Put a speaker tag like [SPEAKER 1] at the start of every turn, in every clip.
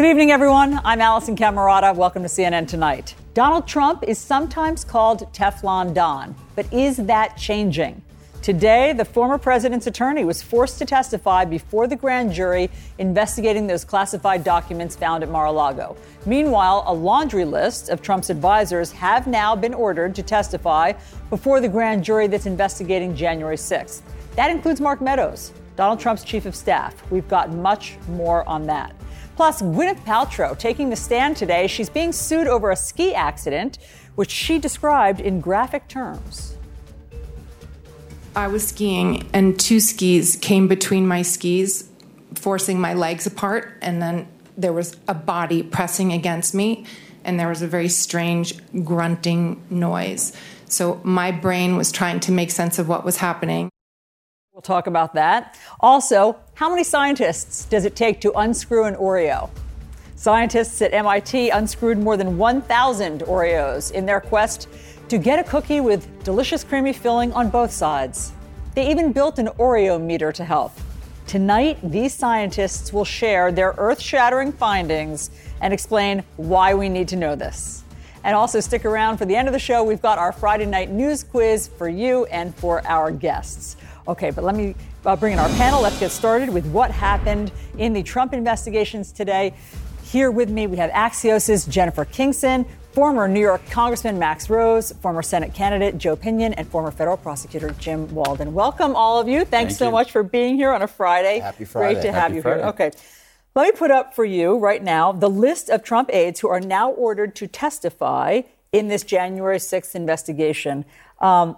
[SPEAKER 1] Good evening, everyone. I'm Alisyn Camerota. Welcome to CNN Tonight. Donald Trump is sometimes called Teflon Don, but is that changing? Today, the former president's attorney was forced to testify before the grand jury investigating those classified documents found at Mar a Lago. Meanwhile, a laundry list of Trump's advisors have now been ordered to testify before the grand jury that's investigating January 6th. That includes Mark Meadows, Donald Trump's chief of staff. We've got much more on that. Plus, Gwyneth Paltrow taking the stand today. She's being sued over a ski accident, which she described in graphic terms.
[SPEAKER 2] I was skiing, and two skis came between my skis, forcing my legs apart. And then there was a body pressing against me, and there was a very strange grunting noise. So my brain was trying to make sense of what was happening.
[SPEAKER 1] We'll talk about that. Also, how many scientists does it take to unscrew an Oreo? Scientists at MIT unscrewed more than 1,000 Oreos in their quest to get a cookie with delicious creamy filling on both sides. They even built an Oreo meter to help. Tonight, these scientists will share their earth shattering findings and explain why we need to know this. And also stick around for the end of the show. We've got our Friday night news quiz for you and for our guests. Okay, but let me uh, bring in our panel. Let's get started with what happened in the Trump investigations today. Here with me, we have Axios' Jennifer Kingson, former New York Congressman Max Rose, former Senate candidate Joe Pinion, and former federal prosecutor Jim Walden. Welcome, all of you. Thanks
[SPEAKER 3] Thank
[SPEAKER 1] so
[SPEAKER 3] you.
[SPEAKER 1] much for being here on a Friday.
[SPEAKER 3] Happy Friday.
[SPEAKER 1] Great to have
[SPEAKER 3] Happy
[SPEAKER 1] you
[SPEAKER 3] Friday.
[SPEAKER 1] here. Okay. Let me put up for you right now the list of Trump aides who are now ordered to testify in this January 6th investigation. Um,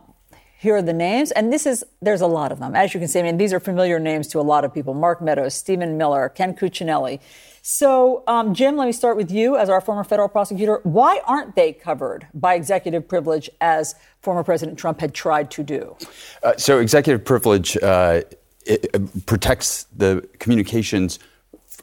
[SPEAKER 1] here are the names, and this is there's a lot of them. As you can see, I mean these are familiar names to a lot of people: Mark Meadows, Stephen Miller, Ken Cuccinelli. So, um, Jim, let me start with you as our former federal prosecutor. Why aren't they covered by executive privilege as former President Trump had tried to do?
[SPEAKER 3] Uh, so, executive privilege uh, protects the communications,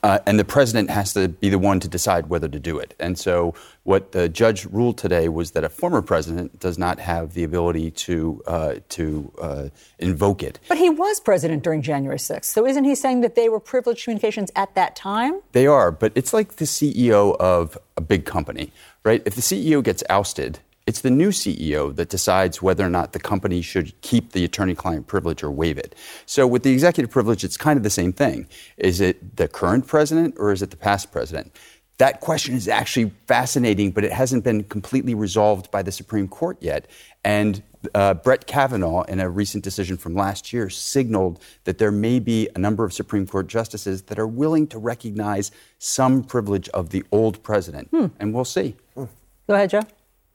[SPEAKER 3] uh, and the president has to be the one to decide whether to do it. And so, what the judge ruled today was that a former president does not have the ability to uh, to uh, invoke it.
[SPEAKER 1] But he was president during January 6th. So, isn't he saying that they were privileged communications at that time?
[SPEAKER 3] They are, but it's like the CEO of a big company, right? If the CEO gets ousted, it's the new CEO that decides whether or not the company should keep the attorney client privilege or waive it. So with the executive privilege, it's kind of the same thing. Is it the current president or is it the past president? That question is actually fascinating, but it hasn't been completely resolved by the Supreme Court yet. And uh, Brett Kavanaugh, in a recent decision from last year, signaled that there may be a number of Supreme Court justices that are willing to recognize some privilege of the old president. And we'll see.
[SPEAKER 1] Go ahead, Joe.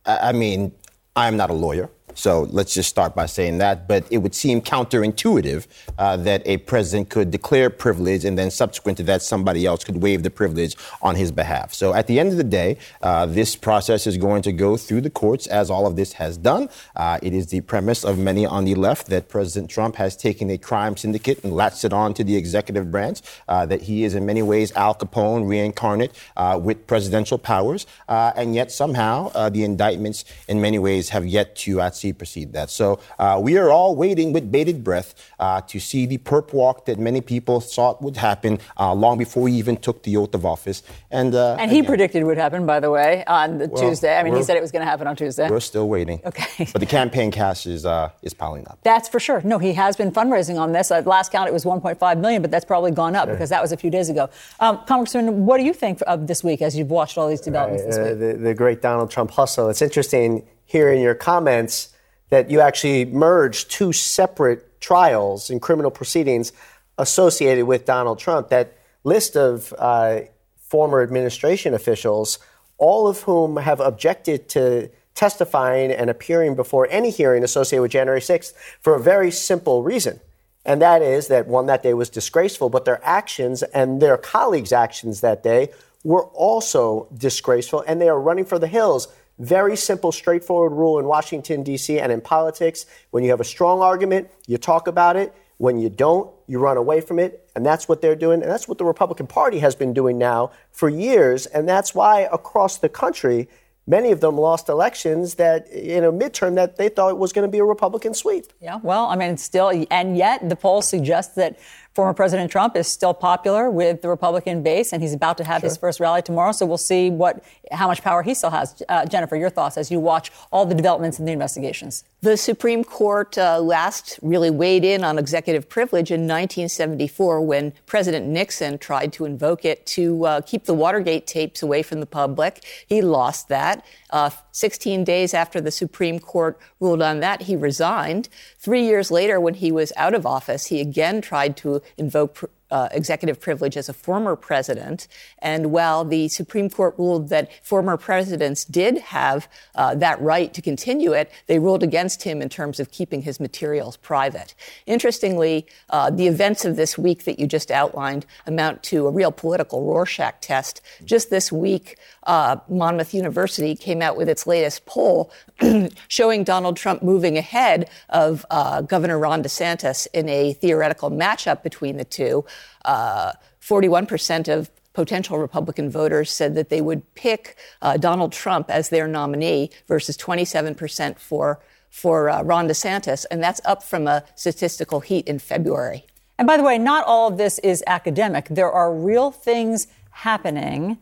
[SPEAKER 4] I I mean, I'm not a lawyer, so let's just start by saying that. But it would seem counterintuitive uh, that a president could declare privilege and then subsequent to that, somebody else could waive the privilege on his behalf. So at the end of the day, uh, this process is going to go through the courts as all of this has done. Uh, it is the premise of many on the left that President Trump has taken a crime syndicate and latched it on to the executive branch, uh, that he is in many ways Al Capone reincarnate uh, with presidential powers, uh, and yet somehow the indictments in many ways have yet to actually precede that. So uh, we are all waiting with bated breath uh, to see the perp walk that many people thought would happen uh, long before he even took the oath of office. And, uh,
[SPEAKER 1] And he
[SPEAKER 4] again,
[SPEAKER 1] predicted would happen, by the way, on the
[SPEAKER 4] Well,
[SPEAKER 1] Tuesday. I mean, he said it was going to happen on Tuesday.
[SPEAKER 4] We're still waiting.
[SPEAKER 1] Okay.
[SPEAKER 4] But the campaign cash is, uh, is piling up.
[SPEAKER 1] That's for sure. No, he has been fundraising on this. At last count, it was 1.5 million, but that's probably gone up because that was a few days ago. Um, Congressman, what do you think of this week as you've watched all these developments this
[SPEAKER 5] Uh,
[SPEAKER 1] week?
[SPEAKER 5] the, the great Donald Trump hustle. It's interesting hearing your comments that you actually merged two separate trials and criminal proceedings associated with Donald Trump. That list of uh, former administration officials all of whom have objected to testifying and appearing before any hearing associated with January 6th for a very simple reason. And that is that one, that day was disgraceful, but their actions and their colleagues' actions that day were also disgraceful, and they are running for the hills. Very simple, straightforward rule in Washington, D.C., and in politics. When you have a strong argument, you talk about it. When you don't, you run away from it. And that's what they're doing. And that's what the Republican Party has been doing now for years. And that's why across the country, many of them lost elections that in a midterm that they thought was going to be a Republican sweep.
[SPEAKER 1] Yeah, well, I mean, still, and yet the polls suggest that Former President Trump is still popular with the Republican base, and he's about to have sure. his first rally tomorrow. So we'll see what how much power he still has. Uh, Jennifer, your thoughts as you watch all the developments in the investigations.
[SPEAKER 6] The Supreme Court uh, last really weighed in on executive privilege in 1974 when President Nixon tried to invoke it to uh, keep the Watergate tapes away from the public. He lost that. Uh, 16 days after the Supreme Court ruled on that, he resigned. Three years later, when he was out of office, he again tried to invoke uh, executive privilege as a former president. And while the Supreme Court ruled that former presidents did have uh, that right to continue it, they ruled against him in terms of keeping his materials private. Interestingly, uh, the events of this week that you just outlined amount to a real political Rorschach test. Just this week, uh, Monmouth University came out with its latest poll showing Donald Trump moving ahead of uh, Governor Ron DeSantis in a theoretical matchup between the two. Uh, 41% of potential Republican voters said that they would pick uh, Donald Trump as their nominee versus 27% for for uh, Ron DeSantis, and that's up from a statistical heat in February.
[SPEAKER 1] And by the way, not all of this is academic. There are real things happening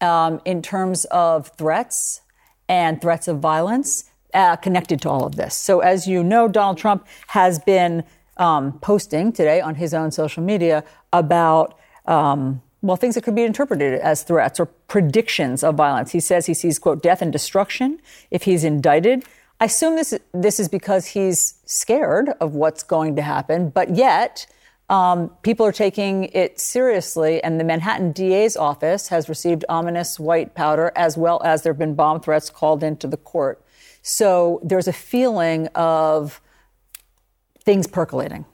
[SPEAKER 1] um, in terms of threats and threats of violence uh, connected to all of this. So, as you know, Donald Trump has been um, posting today on his own social media about, um, well, things that could be interpreted as threats or predictions of violence. He says he sees, quote, death and destruction if he's indicted. I assume this, this is because he's scared of what's going to happen, but yet um, people are taking it seriously, and the Manhattan DA's office has received ominous white powder, as well as there have been bomb threats called into the court. So there's a feeling of things percolating.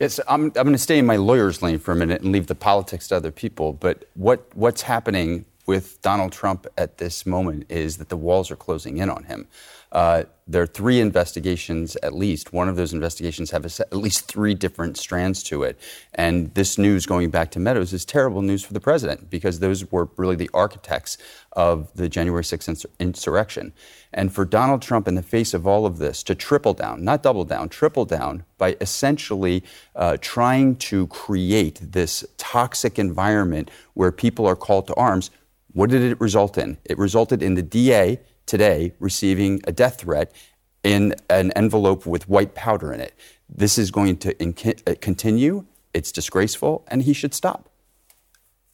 [SPEAKER 3] Yes, I'm, I'm going to stay in my lawyer's lane for a minute and leave the politics to other people. But what, what's happening with Donald Trump at this moment is that the walls are closing in on him. Uh, there are three investigations at least. One of those investigations have a, at least three different strands to it. And this news going back to Meadows is terrible news for the president because those were really the architects of the January 6th insurrection. And for Donald Trump, in the face of all of this, to triple down, not double down, triple down by essentially uh, trying to create this toxic environment where people are called to arms, what did it result in? It resulted in the DA today receiving a death threat in an envelope with white powder in it. This is going to uh, continue. It's disgraceful, and he should stop.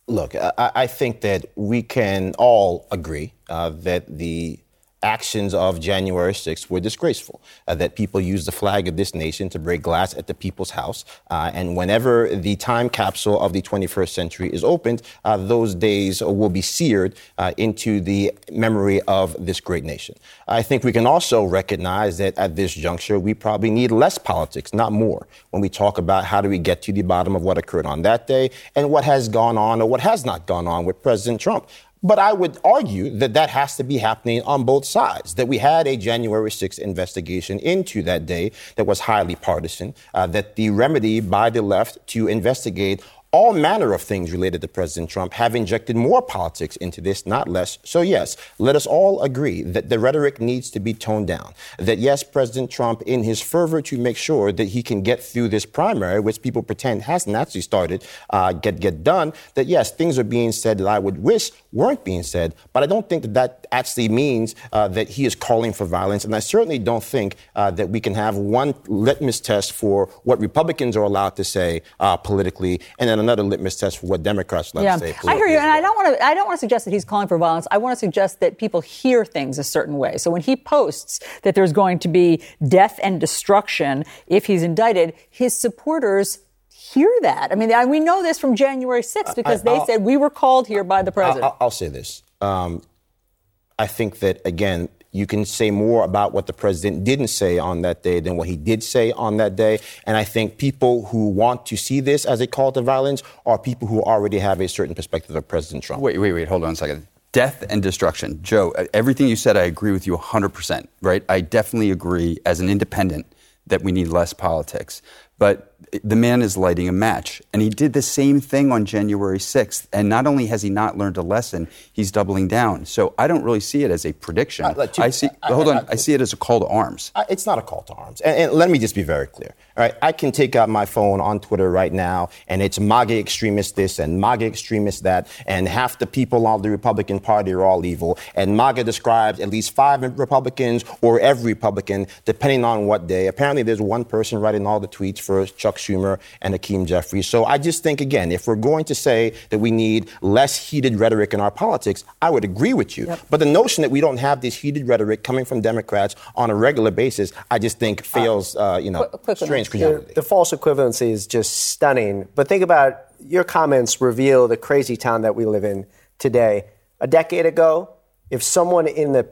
[SPEAKER 4] Look, I, I think that we can all agree uh, that the actions of January 6th were disgraceful. Uh, that people used the flag of this nation to break glass at the people's house. Uh, and whenever the time capsule of the 21st century is opened, uh, those days will be seared uh, into the memory of this great nation. I think we can also recognize that at this juncture, we probably need less politics, not more, when we talk about how do we get to the bottom of what occurred on that day and what has gone on or what has not gone on with President Trump. But I would argue that that has to be happening on both sides, that we had a January 6th investigation into that day that was highly partisan, uh, that the remedy by the left to investigate all manner of things related to President Trump have injected more politics into this, not less. So, yes, let us all agree that the rhetoric needs to be toned down. That, yes, President Trump, in his fervor to make sure that he can get through this primary, which people pretend hasn't actually started, uh, get, get done, that, yes, things are being said that I would wish weren't being said. But I don't think that that actually means uh, that he is calling for violence. And I certainly don't think uh, that we can have one litmus test for what Republicans are allowed to say uh, politically and then another litmus test for what Democrats like yeah. to say.
[SPEAKER 1] I hear you, and I don't want to. I don't want to suggest that he's calling for violence. I want to suggest that people hear things a certain way. So when he posts that there's going to be death and destruction if he's indicted, his supporters hear that. I mean, we know this from January 6th because I, they said we were called here by the president.
[SPEAKER 4] I'll, I'll say this. Um, I think that, again, you can say more about what the president didn't say on that day than what he did say on that day. And I think people who want to see this as a call to violence are people who already have a certain perspective of President Trump.
[SPEAKER 3] Wait, wait, wait. Hold on a second. Death and destruction. Joe, everything you said, I agree with you 100%, right? I definitely agree as an independent that we need less politics. But the man is lighting a match. And he did the same thing on January 6th. And not only has he not learned a lesson, he's doubling down. So I don't really see it as a prediction. Uh, I see, I, hold on, I, I, see it as a call to arms.
[SPEAKER 4] It's not a call to arms. And, and, let me just be very clear. All right, I can take out my phone on Twitter right now, and it's MAGA extremist this and MAGA extremist that, and half the people on the Republican Party are all evil. And MAGA describes at least five Republicans or every Republican, depending on what day. Apparently, there's one person writing all the tweets for Chuck Schumer and Hakeem Jeffries. So I just think, again, if we're going to say that we need less heated rhetoric in our politics, I would agree with you. Yep. But the notion that we don't have this heated rhetoric coming from Democrats on a regular basis, I just think fails, uh, you know, Qu- strange credulity.
[SPEAKER 5] The, the false equivalency is just stunning. But think about your comments reveal the crazy town that we live in today. A decade ago, if someone in the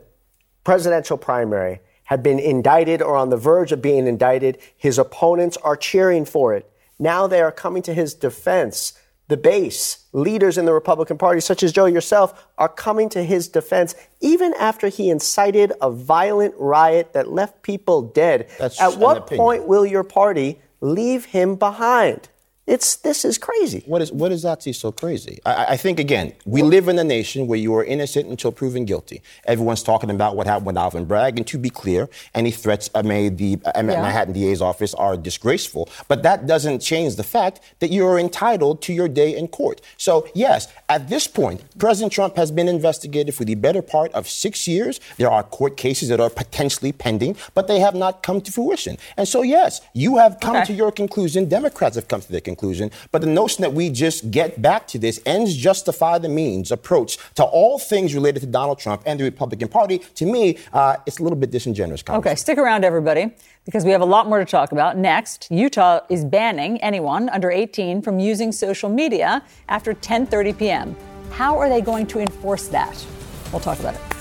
[SPEAKER 5] presidential primary had been indicted or on the verge of being indicted. His opponents are cheering for it. Now they are coming to his defense. The base, leaders in the Republican Party, such as Joe yourself, are coming to his defense even after he incited a violent riot that left people dead. That's At what point will your party leave him behind? It's this is crazy.
[SPEAKER 4] What is what is that so crazy? I, I, think again, we live in a nation where you are innocent until proven guilty. Everyone's talking about what happened with Alvin Bragg, and to be clear, any threats made the uh, yeah. Manhattan DA's office are disgraceful. But that doesn't change the fact that you are entitled to your day in court. So yes, at this point, President Trump has been investigated for the better part of six years. There are court cases that are potentially pending, but they have not come to fruition. And so yes, you have come okay. to your conclusion. Democrats have come to their conclusion conclusion. But the notion that we just get back to this ends justify the means approach to all things related to Donald Trump and the Republican Party, to me, uh, it's a little bit disingenuous.
[SPEAKER 1] Okay, stick around, everybody, because we have a lot more to talk about. Next, Utah is banning anyone under 18 from using social media after 10:30 p.m. How are they going to enforce that? We'll talk about it.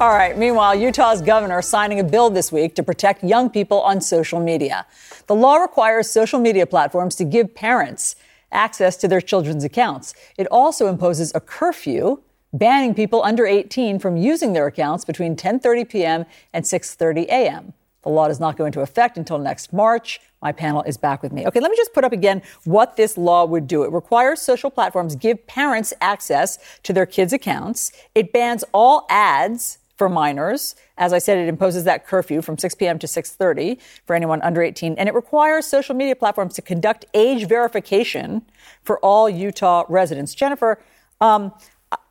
[SPEAKER 1] All right. Meanwhile, Utah's governor signing a bill this week to protect young people on social media. The law requires social media platforms to give parents access to their children's accounts. It also imposes a curfew banning people under 18 from using their accounts between 10:30 p.m. and 6:30 a.m. The law does not go into effect until next March. My panel is back with me. Okay, let me just put up again what this law would do. It requires social platforms give parents access to their kids' accounts. It bans all ads for minors. As I said, it imposes that curfew from 6 p.m. to 6:30 for anyone under 18, and it requires social media platforms to conduct age verification for all Utah residents. Jennifer, um,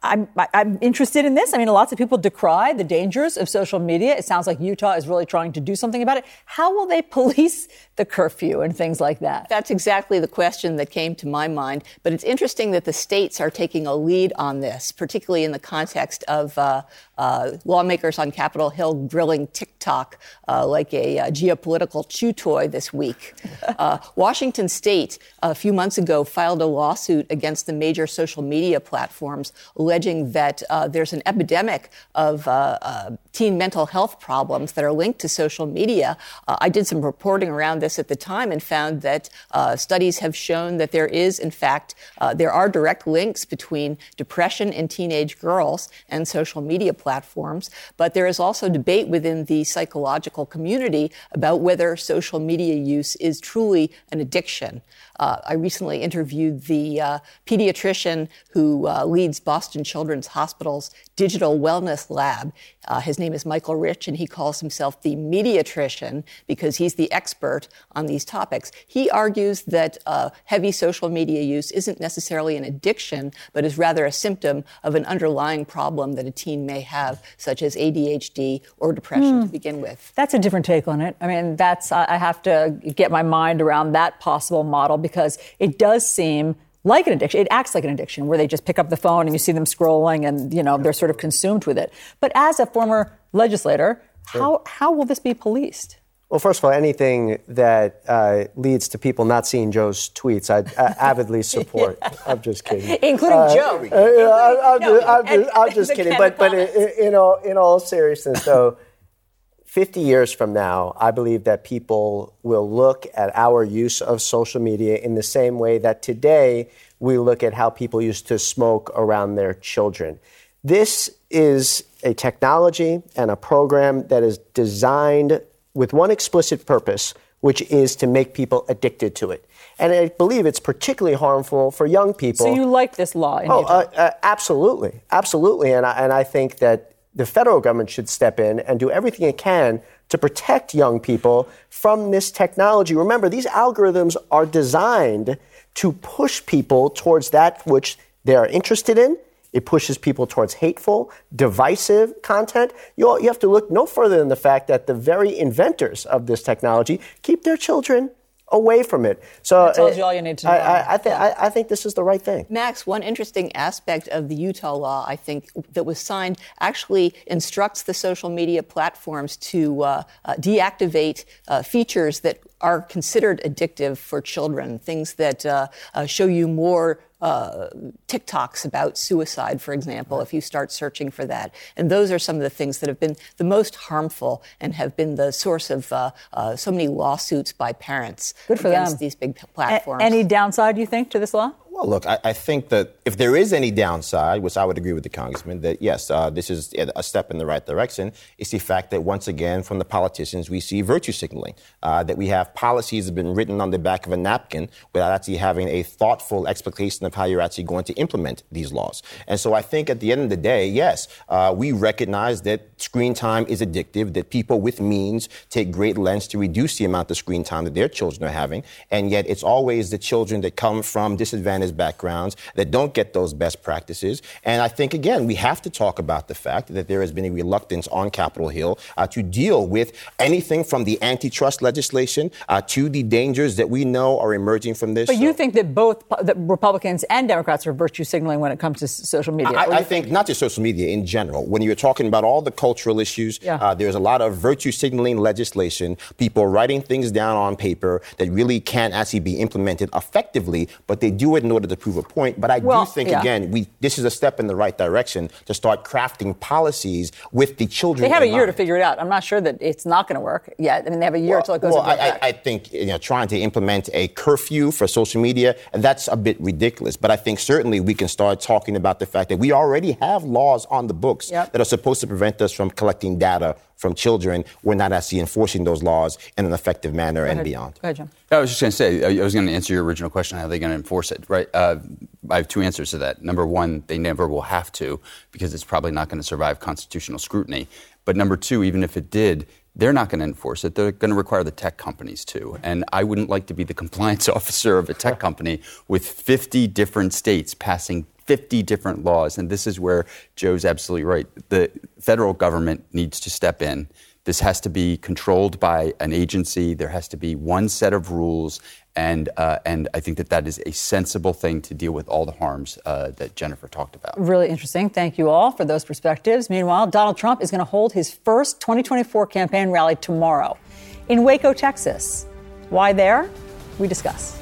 [SPEAKER 1] I'm, I'm interested in this. I mean, lots of people decry the dangers of social media. It sounds like Utah is really trying to do something about it. How will they police the curfew and things like that?
[SPEAKER 6] That's exactly the question that came to my mind. But it's interesting that the states are taking a lead on this, particularly in the context of uh, uh, lawmakers on Capitol Hill grilling TikTok uh, like a, uh, geopolitical chew toy this week. Uh, Washington State, a few months ago, filed a lawsuit against the major social media platforms alleging that uh, there's an epidemic of uh, uh, teen mental health problems that are linked to social media. Uh, I did some reporting around this at the time and found that uh, studies have shown that there is, in fact, uh, there are direct links between depression in teenage girls and social media platforms. But there is also debate within the psychological community about whether social media use is truly an addiction. Uh, I recently interviewed the uh, pediatrician who uh, leads Boston Children's Hospital's digital wellness lab. Uh, his name is Michael Rich, and he calls himself the mediatrician because he's the expert on these topics. He argues that uh, heavy social media use isn't necessarily an addiction, but is rather a symptom of an underlying problem that a teen may have, such as ADHD or depression mm. to begin with.
[SPEAKER 1] That's a different take on it. I mean, that's I have to get my mind around that possible model because it does seem like an addiction. It acts like an addiction where they just pick up the phone and you see them scrolling and, you know, they're sort of consumed with it. But as a former legislator, sure. how, how will this be policed?
[SPEAKER 5] Well, first of all, anything that uh, leads to people not seeing Joe's tweets, I uh, avidly support. I'm just kidding.
[SPEAKER 1] Including
[SPEAKER 5] Uh,
[SPEAKER 1] Joe.
[SPEAKER 5] uh, you know, I, I'm,
[SPEAKER 1] No,
[SPEAKER 5] just, I'm,
[SPEAKER 1] and-
[SPEAKER 5] just, I'm just kidding. But, but in, in, all, in all seriousness, though, 50 years from now, I believe that people will look at our use of social media in the same way that today we look at how people used to smoke around their children. This is a technology and a program that is designed with one explicit purpose, which is to make people addicted to it. And I believe it's particularly harmful for young people.
[SPEAKER 1] So you like this law in
[SPEAKER 5] Oh, uh, uh, absolutely, absolutely, and I, and I think that the federal government should step in and do everything it can to protect young people from this technology. Remember, these algorithms are designed to push people towards that which they are interested in. It pushes people towards hateful, divisive content. You, all, you have to look no further than the fact that the very inventors of this technology keep their children away from it. So
[SPEAKER 1] That tells
[SPEAKER 5] uh,
[SPEAKER 1] you all you need to know.
[SPEAKER 5] I, I, thi- I, I think this is the right thing.
[SPEAKER 6] Max, one interesting aspect of the Utah law, I think, that was signed actually instructs the social media platforms to uh, uh, deactivate uh, features that are considered addictive for children, things that uh, uh, show you more uh, TikToks about suicide, for example, if you start searching for that. And those are some of the things that have been the most harmful and have been the source of uh, uh, so many lawsuits by parents
[SPEAKER 1] Good for
[SPEAKER 6] against
[SPEAKER 1] them.
[SPEAKER 6] these big
[SPEAKER 1] A-
[SPEAKER 6] platforms.
[SPEAKER 1] any downside, you think, to this law?
[SPEAKER 4] Well, look, I, I think that if there is any downside, which I would agree with the congressman, that yes, uh, this is a step in the right direction, is the fact that once again, from the politicians, we see virtue signaling. Uh, that we have policies that have been written on the back of a napkin without actually having a thoughtful explication of how you're actually going to implement these laws. And so I think at the end of the day, yes, uh, we recognize that screen time is addictive, that people with means take great lengths to reduce the amount of screen time that their children are having, and yet it's always the children that come from disadvantaged backgrounds that don't get those best practices. And I think, again, we have to talk about the fact that there has been a reluctance on Capitol Hill uh, to deal with anything from the antitrust legislation uh, to the dangers that we know are emerging from this.
[SPEAKER 1] But you think that both that Republicans and Democrats are virtue signaling when it comes to social media?
[SPEAKER 4] I, I think not just social media in general. When you're talking about all the cultural issues,
[SPEAKER 1] Yeah.
[SPEAKER 4] uh, there's a lot of virtue signaling legislation, people writing things down on paper that really can't actually be implemented effectively, but they do it in order to prove a point. But I
[SPEAKER 1] Well,
[SPEAKER 4] do think,
[SPEAKER 1] yeah.
[SPEAKER 4] again, we, this is a step in the right direction to start crafting policies with the children.
[SPEAKER 1] They have a year to figure it out. I'm not sure that it's not going to work yet. I mean, they have a year until it goes
[SPEAKER 4] well,
[SPEAKER 1] into
[SPEAKER 4] I,
[SPEAKER 1] effect.
[SPEAKER 4] I, I think you know, trying to implement a curfew for social media, that's a bit ridiculous. But I think certainly we can start talking about the fact that we already have laws on the books
[SPEAKER 1] Yep.
[SPEAKER 4] that are supposed to prevent us from collecting data from children. We're not actually enforcing those laws in an effective manner and beyond.
[SPEAKER 1] Go ahead, Jim.
[SPEAKER 3] I was just going to say, I was going to answer your original question, how are they going to enforce it, right? Uh, I have two answers to that. Number one, they never will have to because it's probably not going to survive constitutional scrutiny. But number two, even if it did, they're not going to enforce it. They're going to require the tech companies to. And I wouldn't like to be the compliance officer of a tech company with 50 different states passing 50 different laws. And this is where Joe's absolutely right. The federal government needs to step in. This has to be controlled by an agency. There has to be one set of rules, and uh, and I think that that is a sensible thing to deal with all the harms uh, that Jennifer talked about.
[SPEAKER 1] Really interesting. Thank you all for those perspectives. Meanwhile, Donald Trump is going to hold his first 2024 campaign rally tomorrow in Waco, Texas. Why there? We discuss.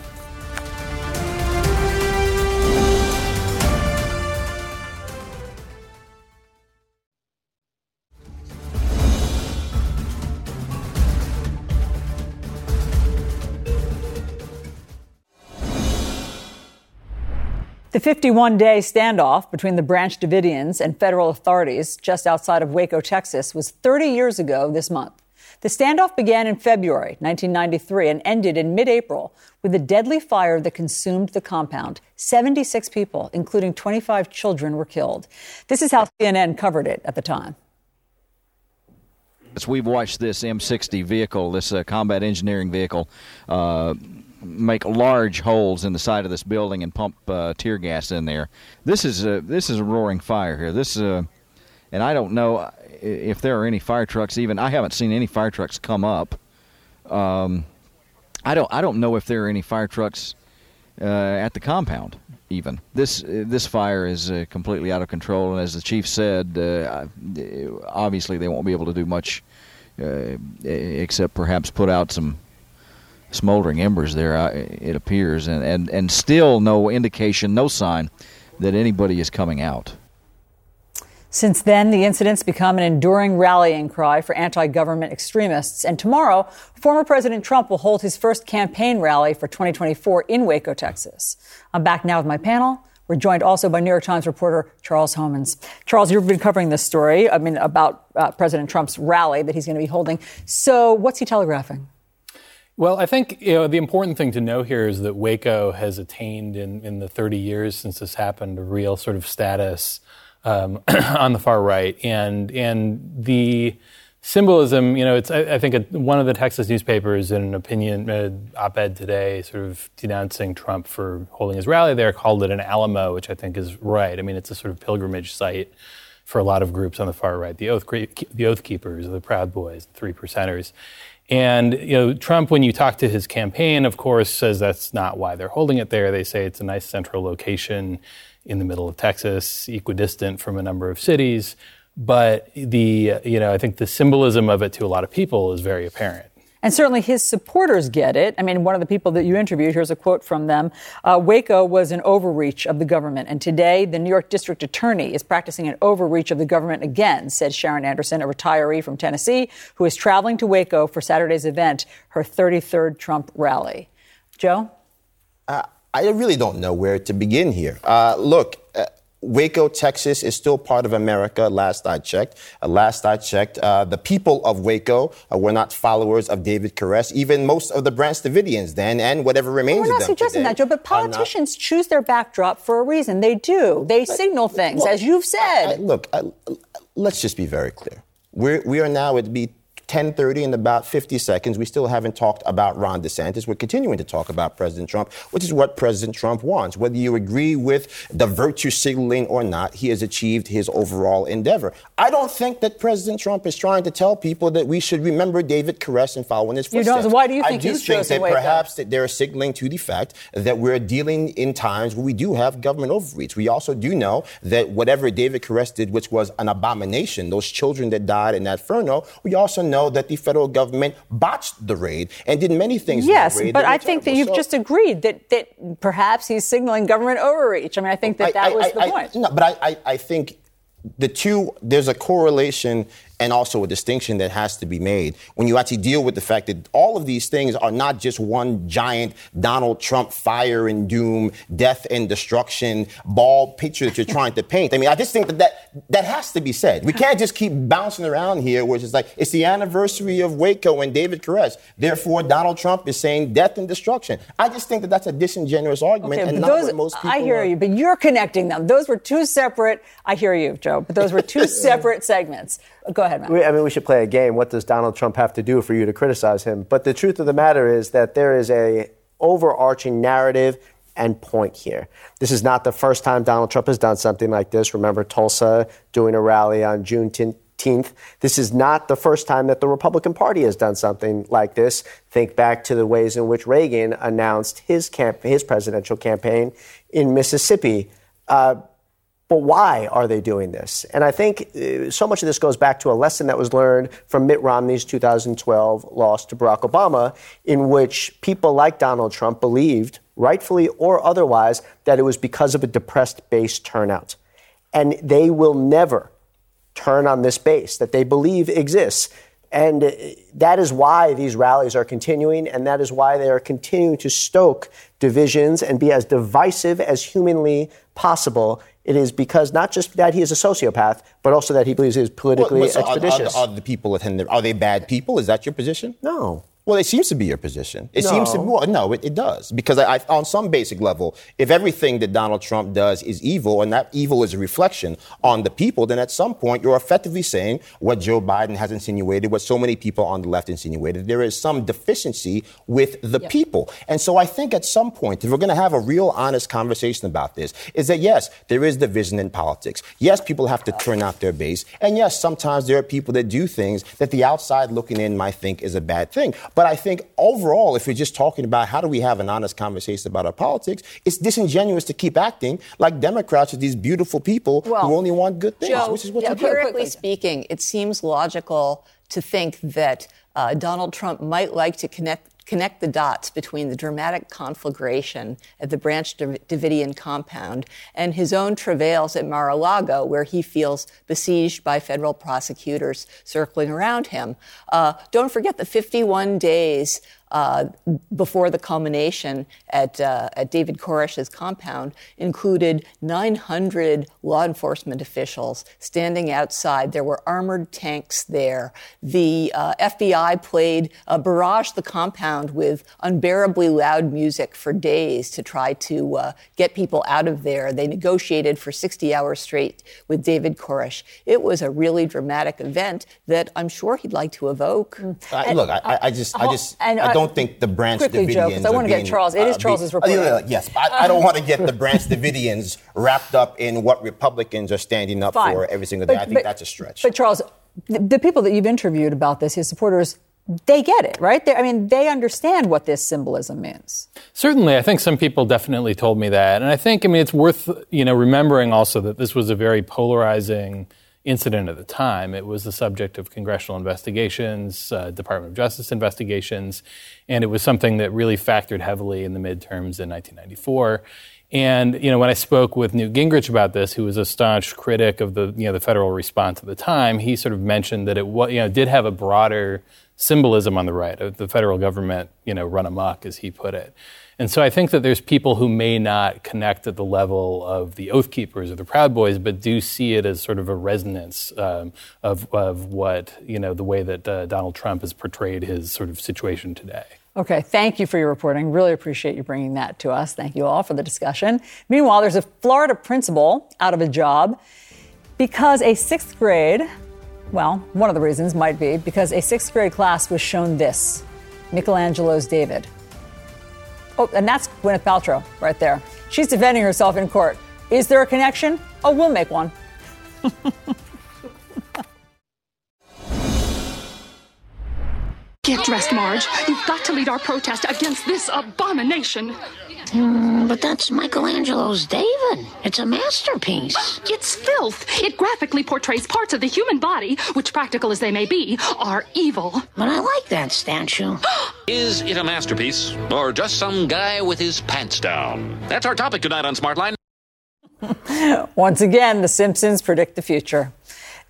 [SPEAKER 1] The 51 day standoff between the Branch Davidians and federal authorities just outside of Waco, Texas, was 30 years ago this month. The standoff began in February 1993 and ended in mid April with a deadly fire that consumed the compound. 76 people, including 25 children, were killed. This is how CNN covered it at the time.
[SPEAKER 7] As we've watched this M60 vehicle, this uh, combat engineering vehicle, uh, make large holes in the side of this building and pump uh, tear gas in there. This is a this is a roaring fire here. This uh, and I don't know if there are any fire trucks. Even I haven't seen any fire trucks come up. Um, I don't I don't know if there are any fire trucks uh, at the compound. Even this uh, this fire is uh, completely out of control, and as the chief said, uh, obviously they won't be able to do much uh, except perhaps put out some smoldering embers there. It appears, and, and and still no indication, no sign that anybody is coming out.
[SPEAKER 1] Since then, the incidents become an enduring rallying cry for anti government extremists. And tomorrow, former President Trump will hold his first campaign rally for 2024 in Waco, Texas. I'm back now with my panel. We're joined also by New York Times reporter Charles Homans. Charles, you've been covering this story, I mean, about uh, President Trump's rally that he's going to be holding. So, what's he telegraphing?
[SPEAKER 8] Well, I think you know the important thing to know here is that Waco has attained in, in the 30 years since this happened a real sort of status um, on the far right, and and the symbolism. You know, it's I, I think a, one of the Texas newspapers in an opinion uh, op-ed today, sort of denouncing Trump for holding his rally there, called it an Alamo, which I think is right. I mean, it's a sort of pilgrimage site for a lot of groups on the far right, the Oath the Oath Keepers, the Proud Boys, the Three Percenters. And you know, Trump, when you talk to his campaign, of course, says that's not why they're holding it there. They say it's a nice central location in the middle of Texas, equidistant from a number of cities. But the you know, I think the symbolism of it to a lot of people is very apparent.
[SPEAKER 1] And certainly his supporters get it. I mean, one of the people that you interviewed, here's a quote from them uh, Waco was an overreach of the government. And today, the New York District Attorney is practicing an overreach of the government again, said Sharon Anderson, a retiree from Tennessee who is traveling to Waco for Saturday's event, her 33rd Trump rally. Joe?
[SPEAKER 4] Uh, I really don't know where to begin here. Uh, look, uh, Waco, Texas is still part of America, last I checked. Uh, last I checked, uh, the people of Waco uh, were not followers of David Koresh, even most of the Branch Davidians then, and whatever remains
[SPEAKER 1] well, we're
[SPEAKER 4] not
[SPEAKER 1] suggesting that, Joe, but politicians not, choose their backdrop for a reason. They do. They signal things, well, as you've said. I,
[SPEAKER 4] I, look, I, let's just be very clear. We're, we are now at be 10:30 in about 50 seconds. We still haven't talked about Ron DeSantis. We're continuing to talk about President Trump, which is what President Trump wants. Whether you agree with the virtue signaling or not, he has achieved his overall endeavor. I don't think that President Trump is trying to tell people that we should remember David Koresh and follow in his footsteps.
[SPEAKER 1] You don't, why do you think
[SPEAKER 4] I do
[SPEAKER 1] he's
[SPEAKER 4] think that perhaps that they're signaling to the fact that we're dealing in times where we do have government overreach. We also do know that whatever David Koresh did, which was an abomination, those children that died in that inferno, we also know that the federal government botched the raid and did many things.
[SPEAKER 1] Yes,
[SPEAKER 4] but
[SPEAKER 1] I think
[SPEAKER 4] terrible.
[SPEAKER 1] that you've
[SPEAKER 4] so,
[SPEAKER 1] just agreed that, that perhaps he's signaling government overreach. I mean, I think that that
[SPEAKER 4] I,
[SPEAKER 1] was
[SPEAKER 4] I,
[SPEAKER 1] the
[SPEAKER 4] I,
[SPEAKER 1] point.
[SPEAKER 4] No, but I, I think the two, there's a correlation and also a distinction that has to be made when you actually deal with the fact that all of these things are not just one giant Donald Trump fire and doom, death and destruction ball picture that you're trying to paint. I mean, I just think that, that that has to be said. We can't just keep bouncing around here, which is like it's the anniversary of Waco and David Koresh. Therefore, Donald Trump is saying death and destruction. I just think that that's a disingenuous argument
[SPEAKER 1] okay,
[SPEAKER 4] and not
[SPEAKER 1] those,
[SPEAKER 4] what most people.
[SPEAKER 1] I hear
[SPEAKER 4] are.
[SPEAKER 1] you, but you're connecting them. Those were two separate. I hear you, Joe, but those were two separate segments. Go ahead, Matt.
[SPEAKER 5] I mean, we should play a game. What does Donald Trump have to do for you to criticize him? But the truth of the matter is that there is a overarching narrative and point here. This is not the first time Donald Trump has done something like this. Remember Tulsa doing a rally on Juneteenth. This is not the first time that the Republican Party has done something like this. Think back to the ways in which Reagan announced his camp- his presidential campaign in Mississippi. Uh, but why are they doing this? And I think uh, so much of this goes back to a lesson that was learned from Mitt Romney's 2012 loss to Barack Obama, in which people like Donald Trump believed, rightfully or otherwise, that it was because of a depressed base turnout. And they will never turn on this base that they believe exists. And uh, that is why these rallies are continuing, and that is why they are continuing to stoke divisions and be as divisive as humanly possible it is because not just that he is a sociopath, but also that he believes he is politically
[SPEAKER 4] well, so
[SPEAKER 5] expeditious.
[SPEAKER 4] Are, are, are, the people attending? Are they bad people? Is that your position?
[SPEAKER 5] No.
[SPEAKER 4] Well, it seems to be your position. It
[SPEAKER 5] no.
[SPEAKER 4] seems to be. Well, no, it, it does. Because I, I, on some basic level, if everything that Donald Trump does is evil, and that evil is a reflection on the people, then at some point you're effectively saying what Joe Biden has insinuated, what so many people on the left insinuated. There is some deficiency with the yep. people. And so I think at some point, if we're going to have a real honest conversation about this, is that yes, there is division in politics. Yes, people have to turn out their base. And yes, sometimes there are people that do things that the outside looking in might think is a bad thing. But I think overall, if you're just talking about how do we have an honest conversation about our politics, it's disingenuous to keep acting like Democrats are these beautiful people
[SPEAKER 6] well,
[SPEAKER 4] who only want good things,
[SPEAKER 6] Joe,
[SPEAKER 4] which is what
[SPEAKER 6] yeah,
[SPEAKER 4] you do.
[SPEAKER 6] Empirically speaking, it seems logical to think that uh, Donald Trump might like to connect connect the dots between the dramatic conflagration at the Branch Davidian compound and his own travails at Mar-a-Lago, where he feels besieged by federal prosecutors circling around him. Uh, don't forget the 51 days uh, before the culmination at, uh, at David Koresh's compound included 900 law enforcement officials standing outside. There were armored tanks there. The uh, FBI played a barrage the compound with unbearably loud music for days to try to uh, get people out of there. They negotiated for 60 hours straight with David Koresh. It was a really dramatic event that I'm sure he'd like to evoke.
[SPEAKER 4] Uh, look, I, I, just, I just, and, I don't think the Branch
[SPEAKER 1] quickly,
[SPEAKER 4] Davidians.
[SPEAKER 1] Joe, I want to get Charles. It is uh, Charles's report. Uh,
[SPEAKER 4] yes, I, I, don't want to get the Branch Davidians wrapped up in what Republicans are standing up Fine. for every single day. But, I think but, that's a stretch.
[SPEAKER 1] But Charles, the, the people that you've interviewed about this, his supporters, they get it, right? They, I mean, they understand what this symbolism means.
[SPEAKER 8] Certainly, I think some people definitely told me that, and I think, I mean, it's worth you know remembering also that this was a very polarizing incident at the time. It was the subject of congressional investigations, uh, Department of Justice investigations, and it was something that really factored heavily in the midterms in 1994. And you know, when I spoke with Newt Gingrich about this, who was a staunch critic of the you know the federal response at the time, he sort of mentioned that it you know did have a broader symbolism on the right of the federal government you know run amok, as he put it. And so I think that there's people who may not connect at the level of the Oath Keepers or the Proud Boys, but do see it as sort of a resonance um, of, of what, you know, the way that uh, Donald Trump has portrayed his sort of situation today.
[SPEAKER 1] Okay, thank you for your reporting. Really appreciate you bringing that to us. Thank you all for the discussion. Meanwhile, there's a Florida principal out of a job because a sixth grade, well, one of the reasons might be because a sixth grade class was shown this Michelangelo's David. Oh, and that's Gwyneth Paltrow right there. She's defending herself in court. Is there a connection? Oh, we'll make one.
[SPEAKER 9] Get dressed, Marge. You've got to lead our protest against this abomination.
[SPEAKER 10] Mm, but that's Michelangelo's David. It's a masterpiece.
[SPEAKER 9] It's filth. It graphically portrays parts of the human body, which, practical as they may be, are evil.
[SPEAKER 10] But I like that statue.
[SPEAKER 11] Is it a masterpiece, or just some guy with his pants down? That's our topic tonight on Smartline.
[SPEAKER 1] Once again, The Simpsons predict the future.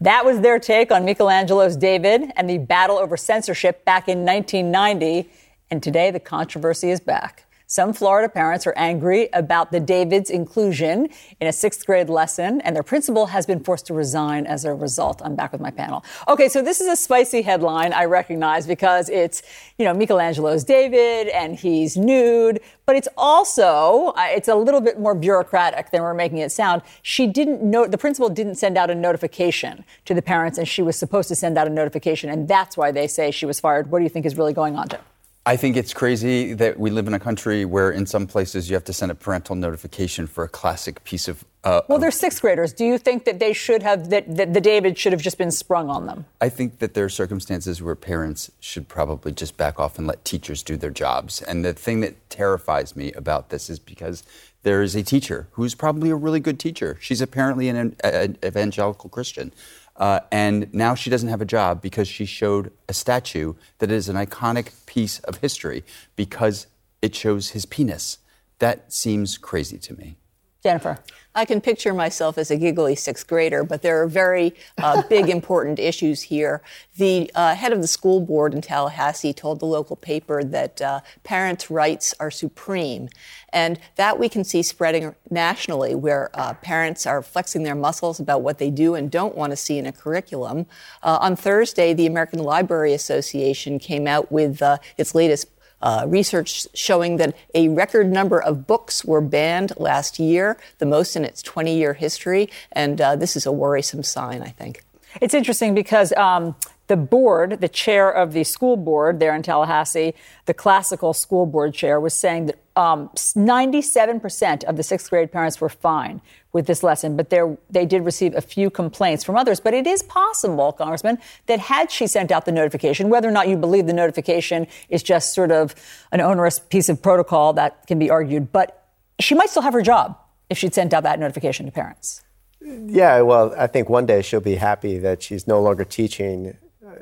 [SPEAKER 1] That was their take on Michelangelo's David and the battle over censorship back in 1990. And today, the controversy is back. Some Florida parents are angry about the David's inclusion in a sixth grade lesson, and their principal has been forced to resign as a result. I'm back with my panel. Okay, so this is a spicy headline I recognize because it's, you know, Michelangelo's David and he's nude, but it's also, uh, it's a little bit more bureaucratic than we're making it sound. She didn't know, the principal didn't send out a notification to the parents, and she was supposed to send out a notification, and that's why they say she was fired. What do you think is really going on, Jim?
[SPEAKER 3] I think it's crazy that we live in a country where, in some places, you have to send a parental notification for a classic piece of. Uh,
[SPEAKER 1] well, they're sixth graders. Do you think that they should have that, that the David should have just been sprung on them?
[SPEAKER 3] I think that there are circumstances where parents should probably just back off and let teachers do their jobs. And the thing that terrifies me about this is because there is a teacher who's probably a really good teacher. She's apparently an, an evangelical Christian. Uh, and now she doesn't have a job because she showed a statue that is an iconic piece of history because it shows his penis. That seems crazy to me.
[SPEAKER 1] Jennifer.
[SPEAKER 6] I can picture myself as a giggly sixth grader, but there are very uh, big, important issues here. The uh, head of the school board in Tallahassee told the local paper that uh, parents' rights are supreme. And that we can see spreading nationally, where uh, parents are flexing their muscles about what they do and don't want to see in a curriculum. Uh, on Thursday, the American Library Association came out with uh, its latest uh, research showing that a record number of books were banned last year, the most in its 20 year history. And uh, this is a worrisome sign, I think.
[SPEAKER 1] It's interesting because um, the board, the chair of the school board there in Tallahassee, the classical school board chair, was saying that um, 97% of the sixth grade parents were fine with this lesson, but they did receive a few complaints from others. But it is possible, Congressman, that had she sent out the notification, whether or not you believe the notification is just sort of an onerous piece of protocol that can be argued, but she might still have her job if she'd sent out that notification to parents.
[SPEAKER 5] Yeah, well, I think one day she'll be happy that she's no longer teaching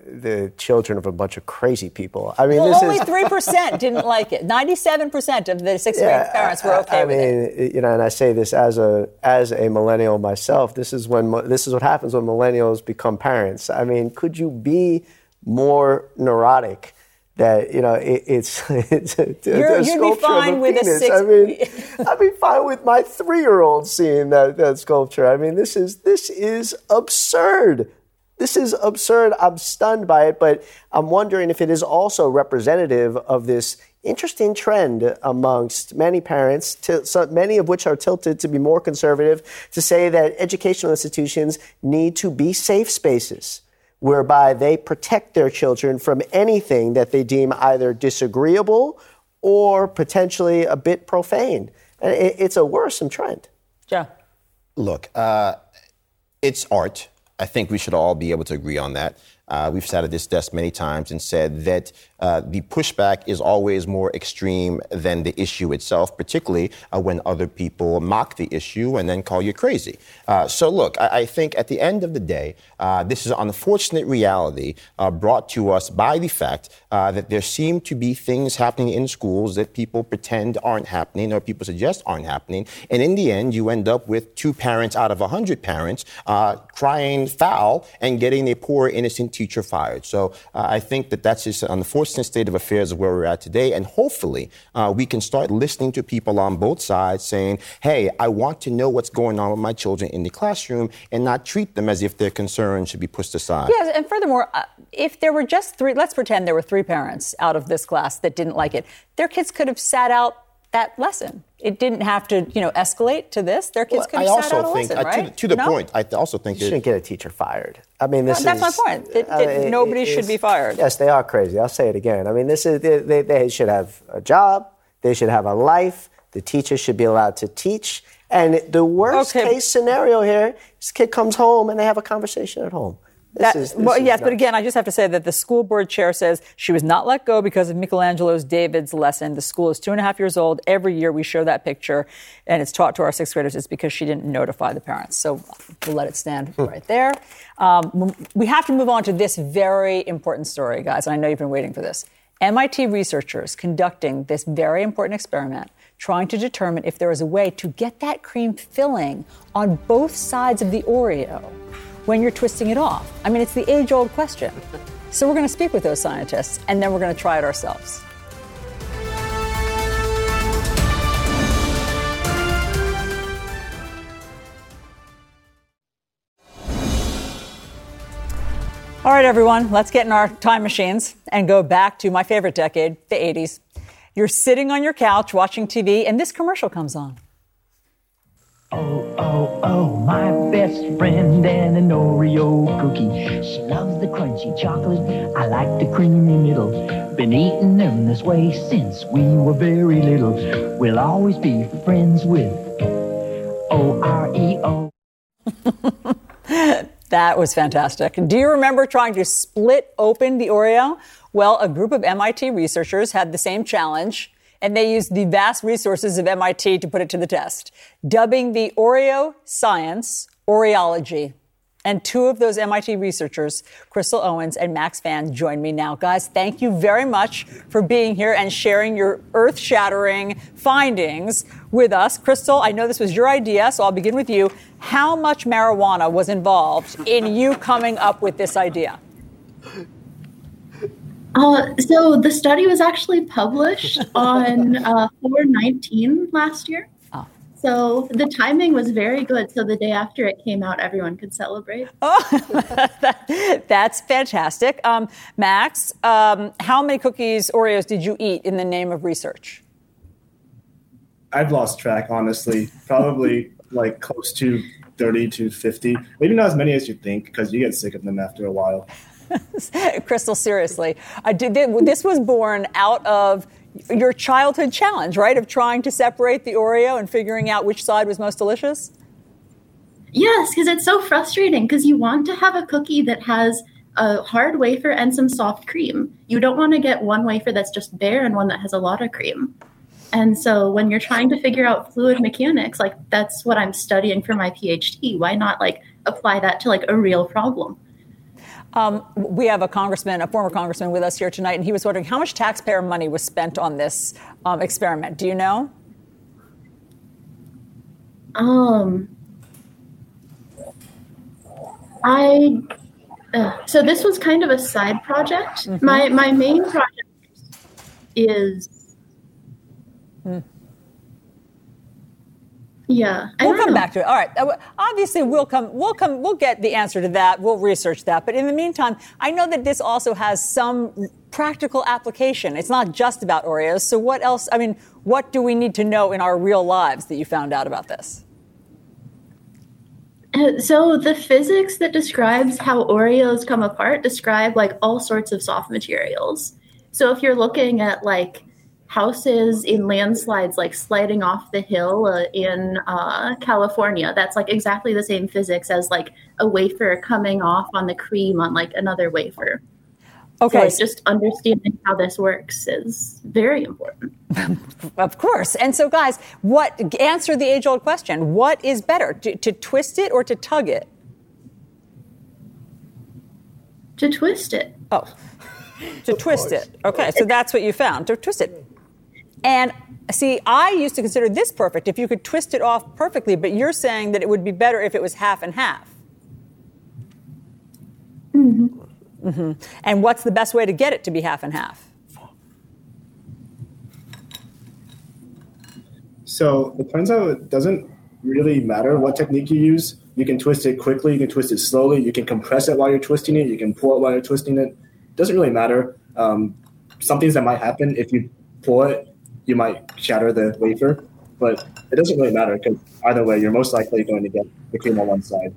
[SPEAKER 5] the children of a bunch of crazy people. I mean,
[SPEAKER 1] well, only three percent didn't like it. Ninety-seven percent of the sixth grade parents were okay
[SPEAKER 5] I, I
[SPEAKER 1] with
[SPEAKER 5] mean,
[SPEAKER 1] it.
[SPEAKER 5] you know, and I say this as a as a millennial myself. This is when this is what happens when millennials become parents. I mean, could you be more neurotic? That you know, it, it's it's a,
[SPEAKER 1] You're,
[SPEAKER 5] a
[SPEAKER 1] you'd be
[SPEAKER 5] sculpture
[SPEAKER 1] fine
[SPEAKER 5] of a
[SPEAKER 1] with
[SPEAKER 5] penis.
[SPEAKER 1] a six.
[SPEAKER 5] I mean, I'd be fine with my three-year-old seeing that, that sculpture. I mean, this is this is absurd. This is absurd. I'm stunned by it, but I'm wondering if it is also representative of this interesting trend amongst many parents, to, so many of which are tilted to be more conservative, to say that educational institutions need to be safe spaces whereby they protect their children from anything that they deem either disagreeable or potentially a bit profane. It, it's a worrisome trend.
[SPEAKER 1] Yeah.
[SPEAKER 4] Look, uh, it's art. I think we should all be able to agree on that. Uh, we've sat at this desk many times and said that uh, the pushback is always more extreme than the issue itself, particularly uh, when other people mock the issue and then call you crazy. Uh, so, look, I, I, think at the end of the day, uh, this is an unfortunate reality uh, brought to us by the fact that there seem to be things happening in schools that people pretend aren't happening or people suggest aren't happening. And in the end, you end up with two parents out of 100 parents crying foul and getting a poor, innocent teacher fired. So, I think that that's just an unfortunate state of affairs of where we're at today. And hopefully, uh, we can start listening to people on both sides saying, hey, I want to know what's going on with my children in the classroom and not treat them as if their concerns should be pushed aside.
[SPEAKER 1] Yes, and furthermore, uh, if there were just three, let's pretend there were three parents out of this class that didn't like it, their kids could have sat out that lesson. It didn't have to, you know, escalate to this. Their kids
[SPEAKER 4] well,
[SPEAKER 1] could have
[SPEAKER 4] I
[SPEAKER 1] sat
[SPEAKER 4] also
[SPEAKER 1] out a
[SPEAKER 4] think,
[SPEAKER 1] lesson,
[SPEAKER 4] uh,
[SPEAKER 1] right?
[SPEAKER 4] to, the, to the
[SPEAKER 1] no?
[SPEAKER 4] point, I also think
[SPEAKER 5] You shouldn't get a teacher fired. I mean, this
[SPEAKER 1] No, that's
[SPEAKER 5] is.
[SPEAKER 1] my point. That-
[SPEAKER 5] I
[SPEAKER 1] that
[SPEAKER 5] mean,
[SPEAKER 1] nobody
[SPEAKER 5] it-
[SPEAKER 1] should be fired.
[SPEAKER 5] Yes, they are crazy. I'll say it again. I mean, this is they, they, they should have a job. They should have a life. The teacher should be allowed to teach. And the worst
[SPEAKER 1] Okay.
[SPEAKER 5] case scenario here, this kid comes home and they have a conversation at home. This
[SPEAKER 1] That-
[SPEAKER 5] is, this
[SPEAKER 1] well, yes, but again, I just have to say that the school board chair says she was not let go because of Michelangelo's David's lesson. The school is two and a half years old. Every year we show that picture, and it's taught to our sixth graders. It's because she didn't notify the parents. So we'll let it stand right there. Um, we have to move on to this very important story, guys. And I know you've been waiting for this. MIT researchers conducting this very important experiment, trying to determine if there is a way to get that cream filling on both sides of the Oreo when you're twisting it off? I mean, it's the age old question. So we're going to speak with those scientists and then we're going to try it ourselves. All right, everyone, let's get in our time machines and go back to my favorite decade, the 80s. You're sitting on your couch watching TV, and this commercial comes on.
[SPEAKER 12] Oh, oh, oh, my best friend and an Oreo cookie. She loves the crunchy chocolate. I like the creamy middle. Been eating them this way since we were very little. We'll always be friends with O R E O.
[SPEAKER 1] That was fantastic. Do you remember trying to split open the Oreo? Well, a group of MIT researchers had the same challenge, and they used the vast resources of MIT to put it to the test, dubbing the Oreo science Oreology. And two of those MIT researchers, Crystal Owens and Max Fan, join me now. Guys, thank you very much for being here and sharing your earth shattering findings with us. Crystal, I know this was your idea, so I'll begin with you. How much marijuana was involved in you coming up with this idea?
[SPEAKER 13] Uh, so the study was actually published on uh, 419 last year.
[SPEAKER 1] Oh.
[SPEAKER 13] So the timing was very good. So the day after it came out, everyone could celebrate.
[SPEAKER 1] Oh, That's fantastic. Um, Max, um, how many cookies, Oreos did you eat in the name of research?
[SPEAKER 14] I've lost track, honestly. Probably like close to 30 to 50. Maybe not as many as you think because you get sick of them after a while.
[SPEAKER 1] Crystal, seriously, did, this was born out of your childhood challenge, right? Of trying to separate the Oreo and figuring out which side was most delicious?
[SPEAKER 13] Yes, because it's so frustrating because you want to have a cookie that has a hard wafer and some soft cream. You don't want to get one wafer that's just bare and one that has a lot of cream. And so when you're trying to figure out fluid mechanics, like that's what I'm studying for my PhD. Why not like apply that to like a real problem?
[SPEAKER 1] Um, we have a congressman, a former congressman, with us here tonight, and he was wondering how much taxpayer money was spent on this um, experiment. Do you know?
[SPEAKER 13] Um, I uh, so this was kind of a side project.
[SPEAKER 1] Mm-hmm.
[SPEAKER 13] My my main project is
[SPEAKER 1] Hmm.
[SPEAKER 13] Yeah. I
[SPEAKER 1] We'll come
[SPEAKER 13] know.
[SPEAKER 1] back to it. All right. Uh, Obviously, we'll come. We'll come. We'll get the answer to that. We'll research that. But in the meantime, I know that this also has some practical application. It's not just about Oreos. So what else? I mean, what do we need to know in our real lives that you found out about this?
[SPEAKER 13] Uh, So the physics that describes how Oreos come apart describe like all sorts of soft materials. So if you're looking at like houses in landslides like sliding off the hill uh, in uh, California, that's like exactly the same physics as like a wafer coming off on the cream on like another wafer.
[SPEAKER 1] Okay.
[SPEAKER 13] So like, just understanding how this works is very important.
[SPEAKER 1] Of course. And so, guys, what answer the age-old question? What is better, to, to twist it or to tug it?
[SPEAKER 13] To twist it.
[SPEAKER 1] Oh, to twist it. Okay, so that's what you found. To twist it. And see, I used to consider this perfect if you could twist it off perfectly, but you're saying that it would be better if it was half and half. hmm And what's the best way to get it to be half and half?
[SPEAKER 14] So it turns out it doesn't really matter what technique you use. You can twist it quickly, you can twist it slowly, you can compress it while you're twisting it, you can pull it while you're twisting it. It doesn't really matter. Um, some things that might happen if you pull it, you might shatter the wafer, but it doesn't really matter because either way, you're most likely going to get the cream on one side.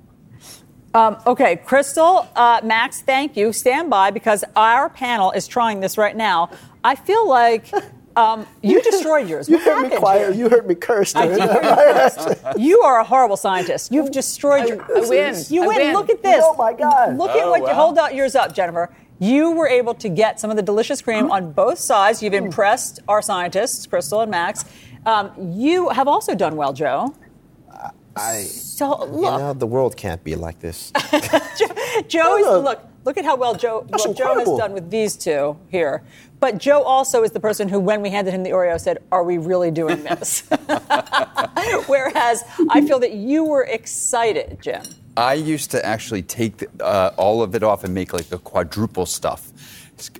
[SPEAKER 1] Um, okay, Crystal, uh, Max, thank you. Stand by because our panel is trying this right now. I feel like um, you destroyed yours.
[SPEAKER 5] You
[SPEAKER 1] What
[SPEAKER 5] heard me
[SPEAKER 1] happened
[SPEAKER 5] quiet. You heard me curse.
[SPEAKER 1] I did hear you curse. You are a horrible scientist. You've destroyed your.
[SPEAKER 6] I win.
[SPEAKER 1] You win.
[SPEAKER 6] win.
[SPEAKER 1] Look at this.
[SPEAKER 5] Oh my God.
[SPEAKER 1] Look at
[SPEAKER 5] Oh,
[SPEAKER 1] what.
[SPEAKER 5] wow.
[SPEAKER 1] Hold out yours up, Jennifer. You were able to get some of the delicious cream on both sides. You've impressed our scientists, Crystal and Max. Um, you have also done well, Joe.
[SPEAKER 4] I,
[SPEAKER 1] So
[SPEAKER 4] you know, the world can't be like this.
[SPEAKER 1] Joe is look. Look at how well Joe, well, Joe has done with these two here. But Joe also is the person who, when we handed him the Oreo, said, "Are we really doing this?" Whereas I feel that you were excited, Jim.
[SPEAKER 3] I used to actually take uh, all of it off and make like the quadruple stuff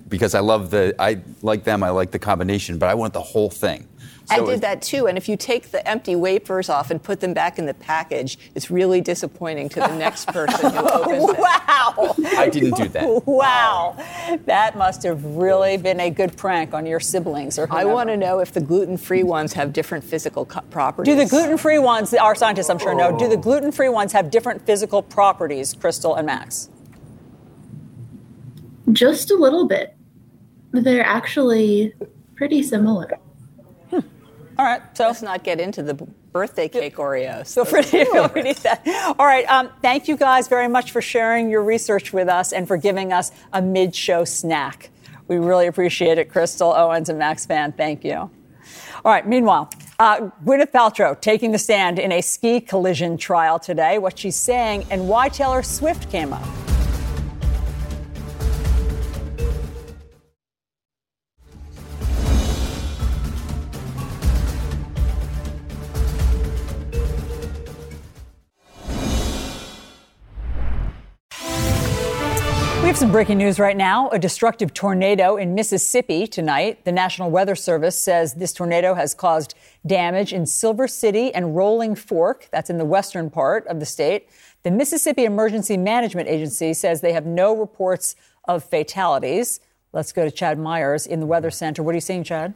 [SPEAKER 3] because I love the I like them. I like the combination, but I want the whole thing.
[SPEAKER 6] I did
[SPEAKER 3] it-
[SPEAKER 6] that too. And if you take the empty wafers off and put them back in the package, it's really disappointing to the next person who opens it.
[SPEAKER 1] Wow!
[SPEAKER 3] I didn't do that.
[SPEAKER 1] Wow, that must have really been a good prank on your siblings. Or
[SPEAKER 6] whoever.
[SPEAKER 1] I
[SPEAKER 6] want to know if the gluten-free ones have different physical co- properties.
[SPEAKER 1] Do the gluten-free ones? Our scientists, I'm sure, know. Do the oh. gluten-free ones have different physical properties, Crystal and Max?
[SPEAKER 13] Just a little bit. They're actually pretty similar.
[SPEAKER 1] All right, so
[SPEAKER 6] let's not get into the birthday cake Oreos.
[SPEAKER 1] Feel free to feel free to do that. All right. Um, thank you guys very much for sharing your research with us and for giving us a mid-show snack. We really appreciate it, Crystal Owens and Max Fan. Thank you. All right. Meanwhile, uh, Gwyneth Paltrow taking the stand in a ski collision trial today. What she's saying and why Taylor Swift came up. We have some breaking news right now. A destructive tornado in Mississippi tonight. The National Weather Service says this tornado has caused damage in Silver City and Rolling Fork. That's in the western part of the state. The Mississippi Emergency Management Agency says they have no reports of fatalities. Let's go to Chad Myers in the Weather Center. What are you seeing, Chad?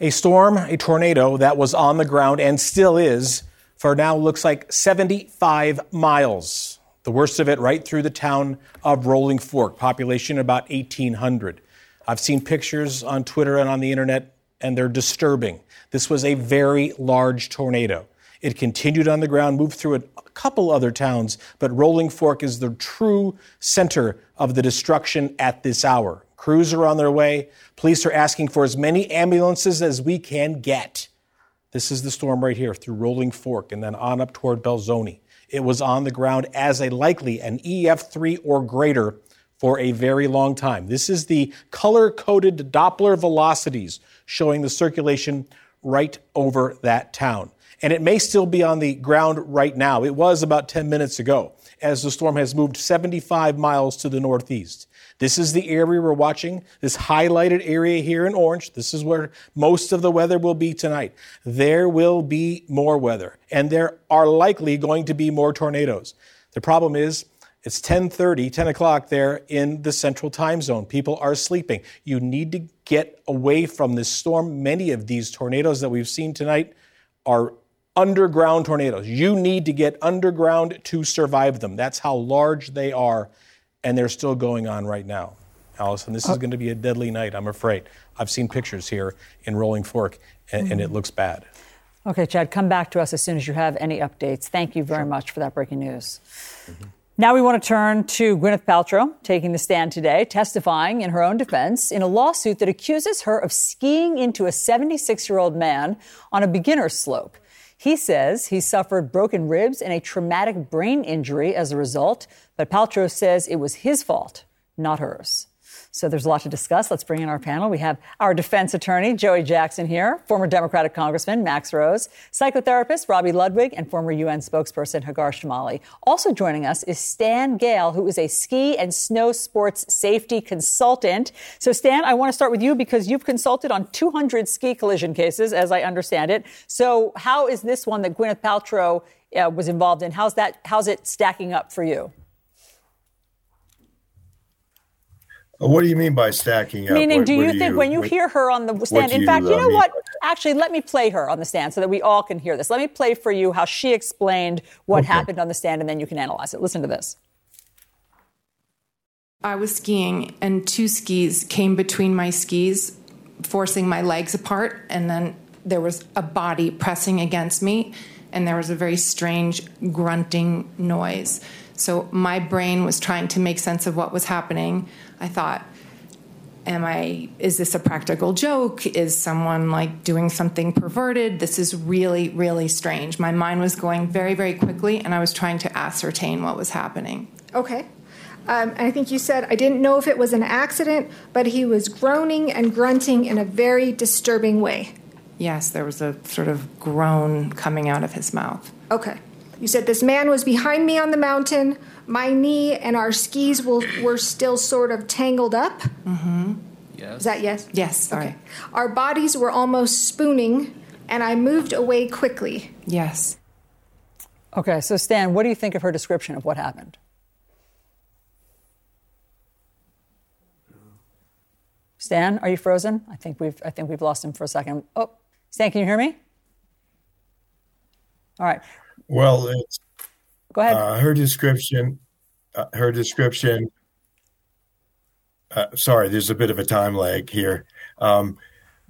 [SPEAKER 15] A storm, a tornado that was on the ground and still is for now looks like 75 miles. The worst of it right through the town of Rolling Fork, population about 1,800. I've seen pictures on Twitter and on the internet, and they're disturbing. This was a very large tornado. It continued on the ground, moved through a couple other towns, but Rolling Fork is the true center of the destruction at this hour. Crews are on their way. Police are asking for as many ambulances as we can get. This is the storm right here through Rolling Fork and then on up toward Belzoni. It was on the ground as a likely an EF3 or greater for a very long time. This is the color coded Doppler velocities showing the circulation right over that town. And it may still be on the ground right now. It was about 10 minutes ago as the storm has moved 75 miles to the northeast. This is the area we're watching, this highlighted area here in orange. This is where most of the weather will be tonight. There will be more weather, and there are likely going to be more tornadoes. The problem is, it's 10:30, 10 o'clock there in the central time zone. People are sleeping. You need to get away from this storm. Many of these tornadoes that we've seen tonight are underground tornadoes. You need to get underground to survive them. That's how large they are, and they're still going on right now. Alisyn, this is uh, going to be a deadly night, I'm afraid. I've seen pictures here in Rolling Fork, and, and it looks bad.
[SPEAKER 1] Okay, Chad, come back to us as soon as you have any updates. Thank you very much for that breaking news. Mm-hmm. Now we want to turn to Gwyneth Paltrow taking the stand today, testifying in her own defense in a lawsuit that accuses her of skiing into a 76 year old man on a beginner slope. He says he suffered broken ribs and a traumatic brain injury as a result, but Paltrow says it was his fault, not hers. So there's a lot to discuss. Let's bring in our panel. We have our defense attorney, Joey Jackson, here, former Democratic Congressman Max Rose, psychotherapist Robi Ludwig, and former UN spokesperson Hagar Chemali. Also joining us is Stan Gale, who is a ski and snow sports safety consultant. So, Stan, I want to start with you because you've consulted on 200 ski collision cases, as I understand it. So, how is this one that Gwyneth Paltrow uh, was involved in? How's that? How's it stacking up for you?
[SPEAKER 16] What do you mean by stacking up?
[SPEAKER 1] Meaning,
[SPEAKER 16] What-
[SPEAKER 1] do
[SPEAKER 16] what
[SPEAKER 1] you think when you
[SPEAKER 16] what-
[SPEAKER 1] hear her on the stand? In
[SPEAKER 16] you,
[SPEAKER 1] fact, you
[SPEAKER 16] uh,
[SPEAKER 1] know
[SPEAKER 16] mean
[SPEAKER 1] what?
[SPEAKER 16] by
[SPEAKER 1] Actually, let me play her on the stand so that we all can hear this. Let me play for you how she explained what
[SPEAKER 2] Okay.
[SPEAKER 1] happened on the stand, and then you can analyze it. Listen to this.
[SPEAKER 2] I was skiing, and two skis came between my skis, forcing my legs apart. And then there was a body pressing against me, and there was a very strange grunting noise. So my brain was trying to make sense of what was happening. I thought, am I, is this a practical joke? Is someone like doing something perverted? This is really, really strange. My mind was going very, very quickly, and I was trying to ascertain what was happening.
[SPEAKER 17] Okay. Um, and I think you said, I didn't know if it was an accident, but he was groaning and grunting in a very disturbing way.
[SPEAKER 2] Yes, there was a sort of groan coming out of his mouth.
[SPEAKER 17] Okay. You said this man was behind me on the mountain. My knee and our skis will, were still sort of tangled up.
[SPEAKER 2] Mm-hmm.
[SPEAKER 17] Is that yes?
[SPEAKER 2] Yes, sorry.
[SPEAKER 17] Our bodies were almost spooning, and I moved away quickly.
[SPEAKER 2] Yes.
[SPEAKER 1] Okay, so Stan, what do you think of her description of what happened? Stan, are you frozen? I think we've I think we've lost him for a second. Oh, Stan, can you hear me? All right,
[SPEAKER 16] Well, it's,
[SPEAKER 1] go ahead.
[SPEAKER 16] uh, her description, uh, her description. Uh, sorry, there's a bit of a time lag here. Um,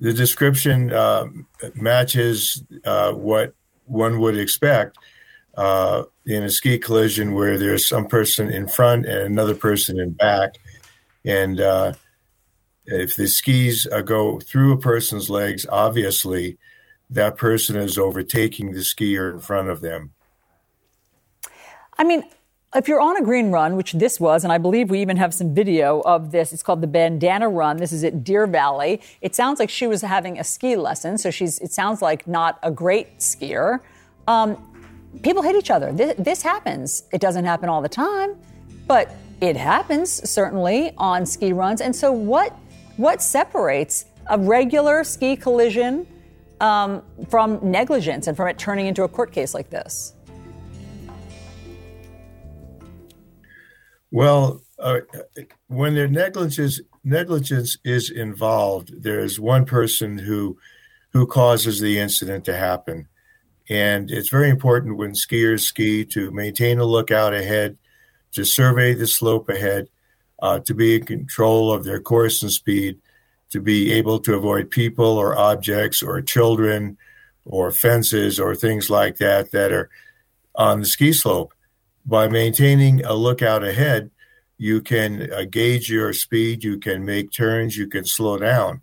[SPEAKER 16] the description um matches uh, what one would expect uh, in a ski collision where there's some person in front and another person in back, and uh, if the skis uh, go through a person's legs, obviously that person is overtaking the skier in front of them.
[SPEAKER 1] I mean, if you're on a green run, which this was, and I believe we even have some video of this, it's called the Bandana Run. This is at Deer Valley. It sounds like she was having a ski lesson, so she's. It sounds like not a great skier. Um, people hit each other. This, this happens. It doesn't happen all the time, but it happens certainly on ski runs. And so, what what separates a regular ski collision um, from negligence and from it turning into a court case like this?
[SPEAKER 16] Well, uh, when their negligence negligence is involved, there is one person who who causes the incident to happen, and it's very important when skiers ski to maintain a lookout ahead, to survey the slope ahead, uh, to be in control of their course and speed, to be able to avoid people or objects or children or fences or things like that that are on the ski slope by maintaining a lookout ahead, you can uh, gauge your speed, you can make turns, you can slow down.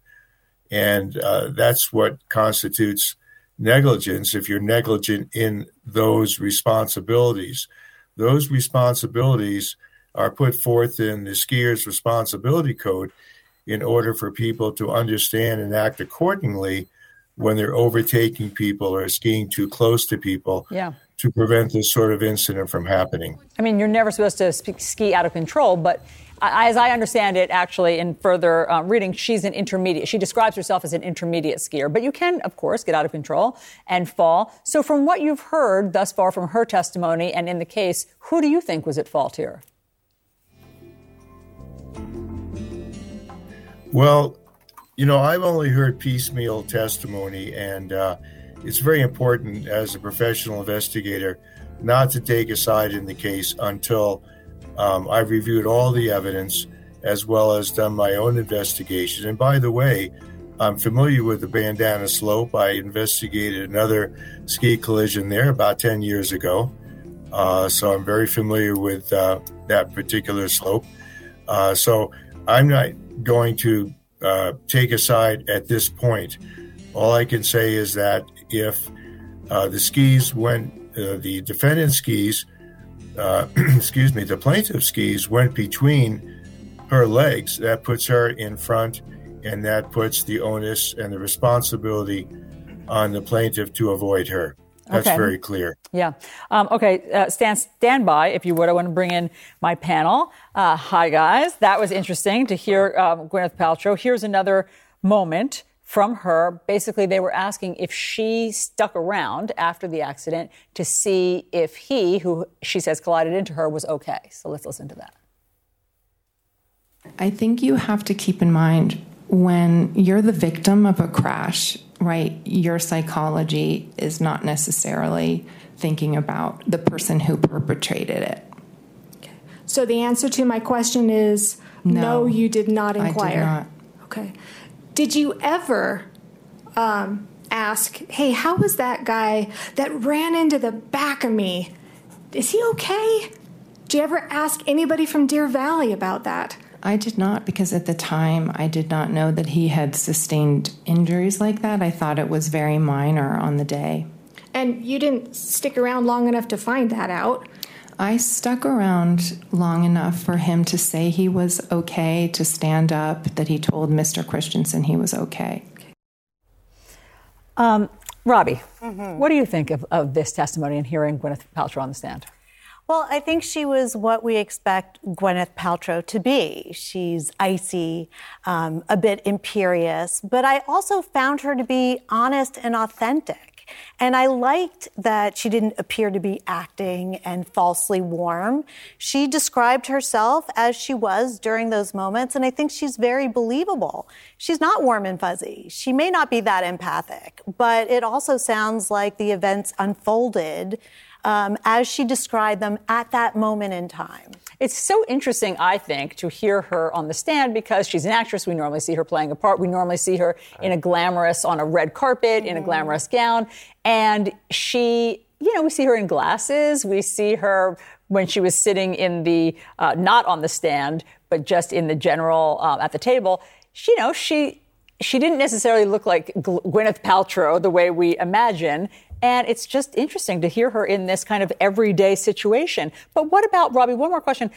[SPEAKER 16] And uh, that's what constitutes negligence if you're negligent in those responsibilities. Those responsibilities are put forth in the skier's responsibility code in order for people to understand and act accordingly when they're overtaking people or skiing too close to people
[SPEAKER 1] Yeah.
[SPEAKER 16] to prevent this sort of incident from happening.
[SPEAKER 1] I mean, you're never supposed to ski out of control, but as I understand it, actually, in further uh, reading, she's an intermediate. She describes herself as an intermediate skier, but you can, of course, get out of control and fall. So, from what you've heard thus far from her testimony and in the case, who do you think was at fault here?
[SPEAKER 16] Well, you know, I've only heard piecemeal testimony, and uh, it's very important as a professional investigator not to take a side in the case until um, I've reviewed all the evidence as well as done my own investigation. And by the way, I'm familiar with the bandana slope. I investigated another ski collision there about 10 years ago. Uh, so I'm very familiar with uh, that particular slope. Uh, so I'm not going to uh, take a side at this point. All I can say is that if uh, the skis went, uh, the defendant skis, uh, excuse me, the plaintiff skis went between her legs, that puts her in front, and that puts the onus and the responsibility on the plaintiff to avoid her. That's
[SPEAKER 1] Okay.
[SPEAKER 16] very clear.
[SPEAKER 1] Yeah. Um, okay. Uh, stand stand by if you would. I want to bring in my panel. Uh, hi guys. That was interesting to hear um, Gwyneth Paltrow. Here's another moment from her. Basically, they were asking if she stuck around after the accident to see if he, who she says collided into her, was okay. So let's listen to that.
[SPEAKER 2] I think you have to keep in mind when you're the victim of a crash, right? Your psychology is not necessarily thinking about the person who perpetrated it.
[SPEAKER 17] So the answer to my question is no,
[SPEAKER 2] No,
[SPEAKER 17] you did not
[SPEAKER 2] I did
[SPEAKER 17] inquire.
[SPEAKER 2] not.
[SPEAKER 17] Okay. Did you ever um, ask, hey, how was that guy that ran into the back of me? Is he okay? Did you ever ask anybody from Deer Valley about that?
[SPEAKER 2] I did not because at the time I did not know that he had sustained injuries like that. I thought it was very minor on the day.
[SPEAKER 17] And you didn't stick around long enough to find that out.
[SPEAKER 2] I stuck around long enough for him to say he was okay, to stand up, that he told Mr. Christensen he was okay.
[SPEAKER 1] Um, Robi, what do you think of, of this testimony and hearing Gwyneth Paltrow on the stand?
[SPEAKER 18] Well, I think she was what we expect Gwyneth Paltrow to be. She's icy, um, a bit imperious, but I also found her to be honest and authentic. And I liked that she didn't appear to be acting and falsely warm. She described herself as she was during those moments, and I think she's very believable. She's not warm and fuzzy. She may not be that empathic, but it also sounds like the events unfolded um, as she described them at that moment in time.
[SPEAKER 1] It's so interesting, I think, to hear her on the stand because she's an actress. We normally see her playing a part. We normally see her in a glamorous, on a red carpet, in a glamorous gown. And she, you know, we see her in glasses. We see her when she was sitting in the, uh, not on the stand, but just in the general, uh, at the table. She, you know, she, she didn't necessarily look like Gw- Gwyneth Paltrow the way we imagine. And it's just interesting to hear her in this kind of everyday situation. But what about, Robi, one more question.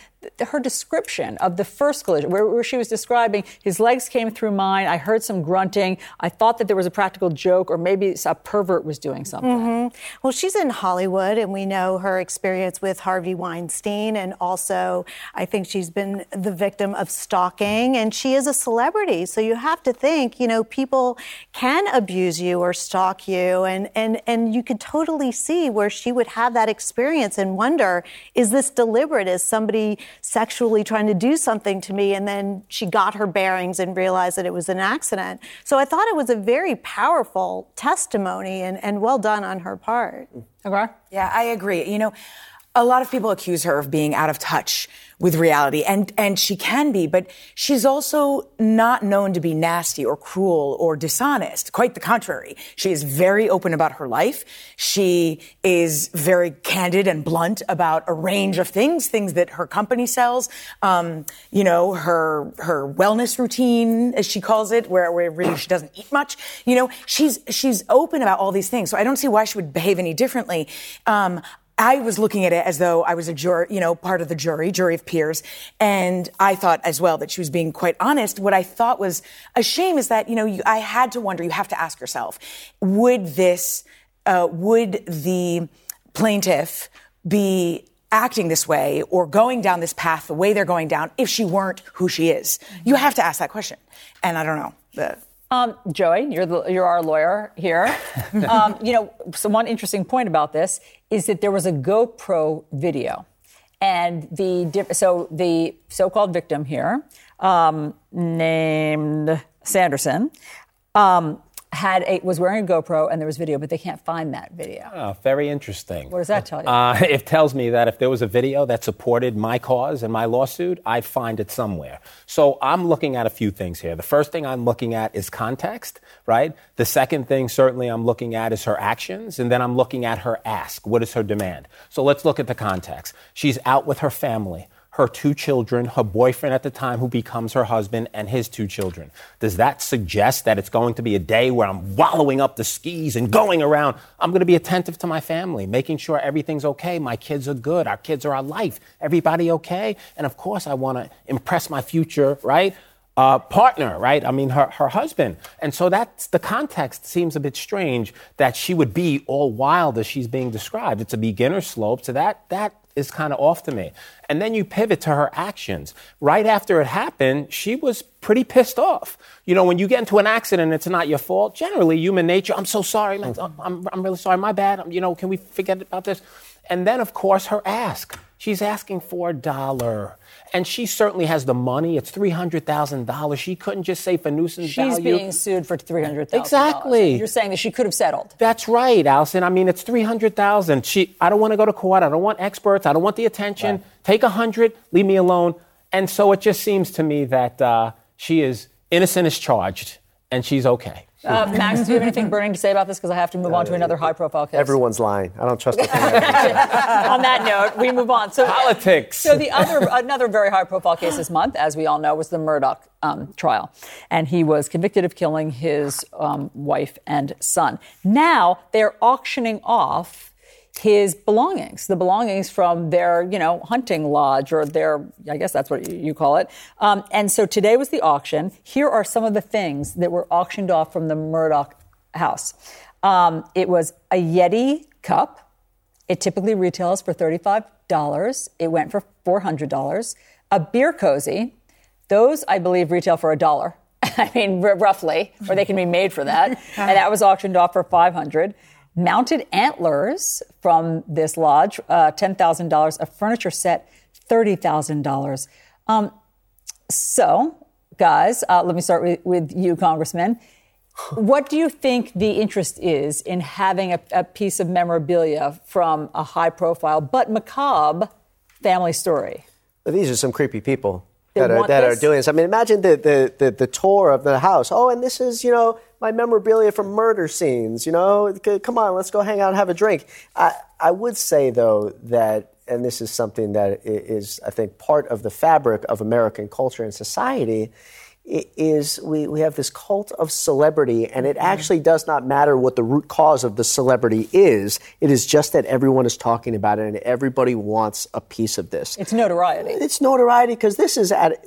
[SPEAKER 1] Her description of the first collision, where, where she was describing his legs came through mine, I heard some grunting, I thought that there was a practical joke, or maybe a pervert was doing something.
[SPEAKER 18] Mhm. Well, she's in Hollywood, and we know her experience with Harvey Weinstein, and also I think she's been the victim of stalking, and she is a celebrity. So you have to think, you know, people can abuse you or stalk you, and and and you could totally see where she would have that experience and wonder, is this deliberate? Is somebody sexually trying to do something to me? And then she got her bearings and realized that it was an accident. So I thought it was a very powerful testimony and, and well done on her part. Okay.
[SPEAKER 19] Yeah, I agree. You know, a lot of people accuse her of being out of touch with reality, and and she can be, but she's also not known to be nasty or cruel or dishonest. Quite the contrary. She is very open about her life. She is very candid and blunt about a range of things, things that her company sells. Um, you know, her her wellness routine, as she calls it, where where really she doesn't eat much. You know, she's she's open about all these things. So I don't see why she would behave any differently. Um, I was looking at it as though I was a juror, you know, part of the jury, jury of peers. And I thought as well that she was being quite honest. What I thought was a shame is that, you know, you, I had to wonder, you have to ask yourself, would this, uh, would the plaintiff be acting this way or going down this path the way they're going down if she weren't who she is? You have to ask that question. And I don't know. The,
[SPEAKER 1] Um, Joey, you're the, you're our lawyer here. um, you know, so one interesting point about this is that there was a GoPro video, and the so the so-called victim here, um, named Sanderson, um, had a, was wearing a GoPro, and there was video, but they can't find that video.
[SPEAKER 20] Oh, very interesting.
[SPEAKER 1] What does that tell you?
[SPEAKER 20] Uh, it tells me that if there was a video that supported my cause and my lawsuit, I'd find it somewhere. So I'm looking at a few things here. The first thing I'm looking at is context, right? The second thing, certainly, I'm looking at is her actions, and then I'm looking at her ask. What is her demand? So let's look at the context. She's out with her family. Her two children, her boyfriend at the time, who becomes her husband, and his two children. Does that suggest that it's going to be a day where I'm wallowing up the skis and going around? I'm going to be attentive to my family, making sure everything's okay. My kids are good. Our kids are our life. Everybody okay? And of course, I want to impress my future, right? uh, partner, right? I mean, her, her husband. And so that's the context seems a bit strange that she would be all wild as she's being described. It's a beginner slope, so that that is kind of off to me. And then you pivot to her actions. Right after it happened, she was pretty pissed off. You know, when you get into an accident, it's not your fault. Generally, human nature, I'm so sorry, man. I'm, I'm really sorry, my bad. Um, you know, can we forget about this? And then, of course, her ask. She's asking for a dollar. And she certainly has the money. It's $300,000. She couldn't just say for nuisance
[SPEAKER 1] She's
[SPEAKER 20] value.
[SPEAKER 1] being sued for three hundred thousand.
[SPEAKER 20] Exactly.
[SPEAKER 1] You're saying that she could have settled.
[SPEAKER 20] That's right, Alisyn. I mean, it's 300,000. She I don't want to go to court. I don't want experts. I don't want the attention. Take a 100, leave me alone. And so it just seems to me that uh, she is innocent as charged and she's okay.
[SPEAKER 1] Uh, Max, do you have anything burning to say about this? Because I have to move on to another high-profile case.
[SPEAKER 5] Everyone's lying. I don't trust a thing.
[SPEAKER 1] on that note, we move on. So
[SPEAKER 20] Politics.
[SPEAKER 1] So the other, another very high-profile case this month, as we all know, was the Murdaugh um, trial, and he was convicted of killing his um, wife and son. Now they're auctioning off his belongings, the belongings from their, you know, hunting lodge or their, I guess that's what you call it. Um, and so today was the auction. Here are some of the things that were auctioned off from the Murdaugh house. Um, it was a Yeti cup. It typically retails for $35. It went for $400. A beer cozy. Those, I believe, retail for a dollar. I mean, r- roughly, or they can be made for that. and that was auctioned off for 500 Mounted antlers from this lodge, uh, $10,000. A furniture set, $30,000. Um, so, guys, uh, let me start with, with you, Congressman. What do you think the interest is in having a, a piece of memorabilia from a high profile but macabre family story?
[SPEAKER 5] But these are some creepy people that are that
[SPEAKER 1] this?
[SPEAKER 5] are doing this. I mean, imagine the, the the the tour of the house. Oh, and this is you know my memorabilia from murder scenes. You know, come on, let's go hang out and have a drink. I I would say though that, and this is something that is, i- think part of the fabric of American culture and society. Is we, we have this cult of celebrity, and it mm-hmm. actually does not matter what the root cause of the celebrity is. It is just that everyone is talking about it, and everybody wants a piece of this.
[SPEAKER 1] It's notoriety.
[SPEAKER 5] It's notoriety because this is at.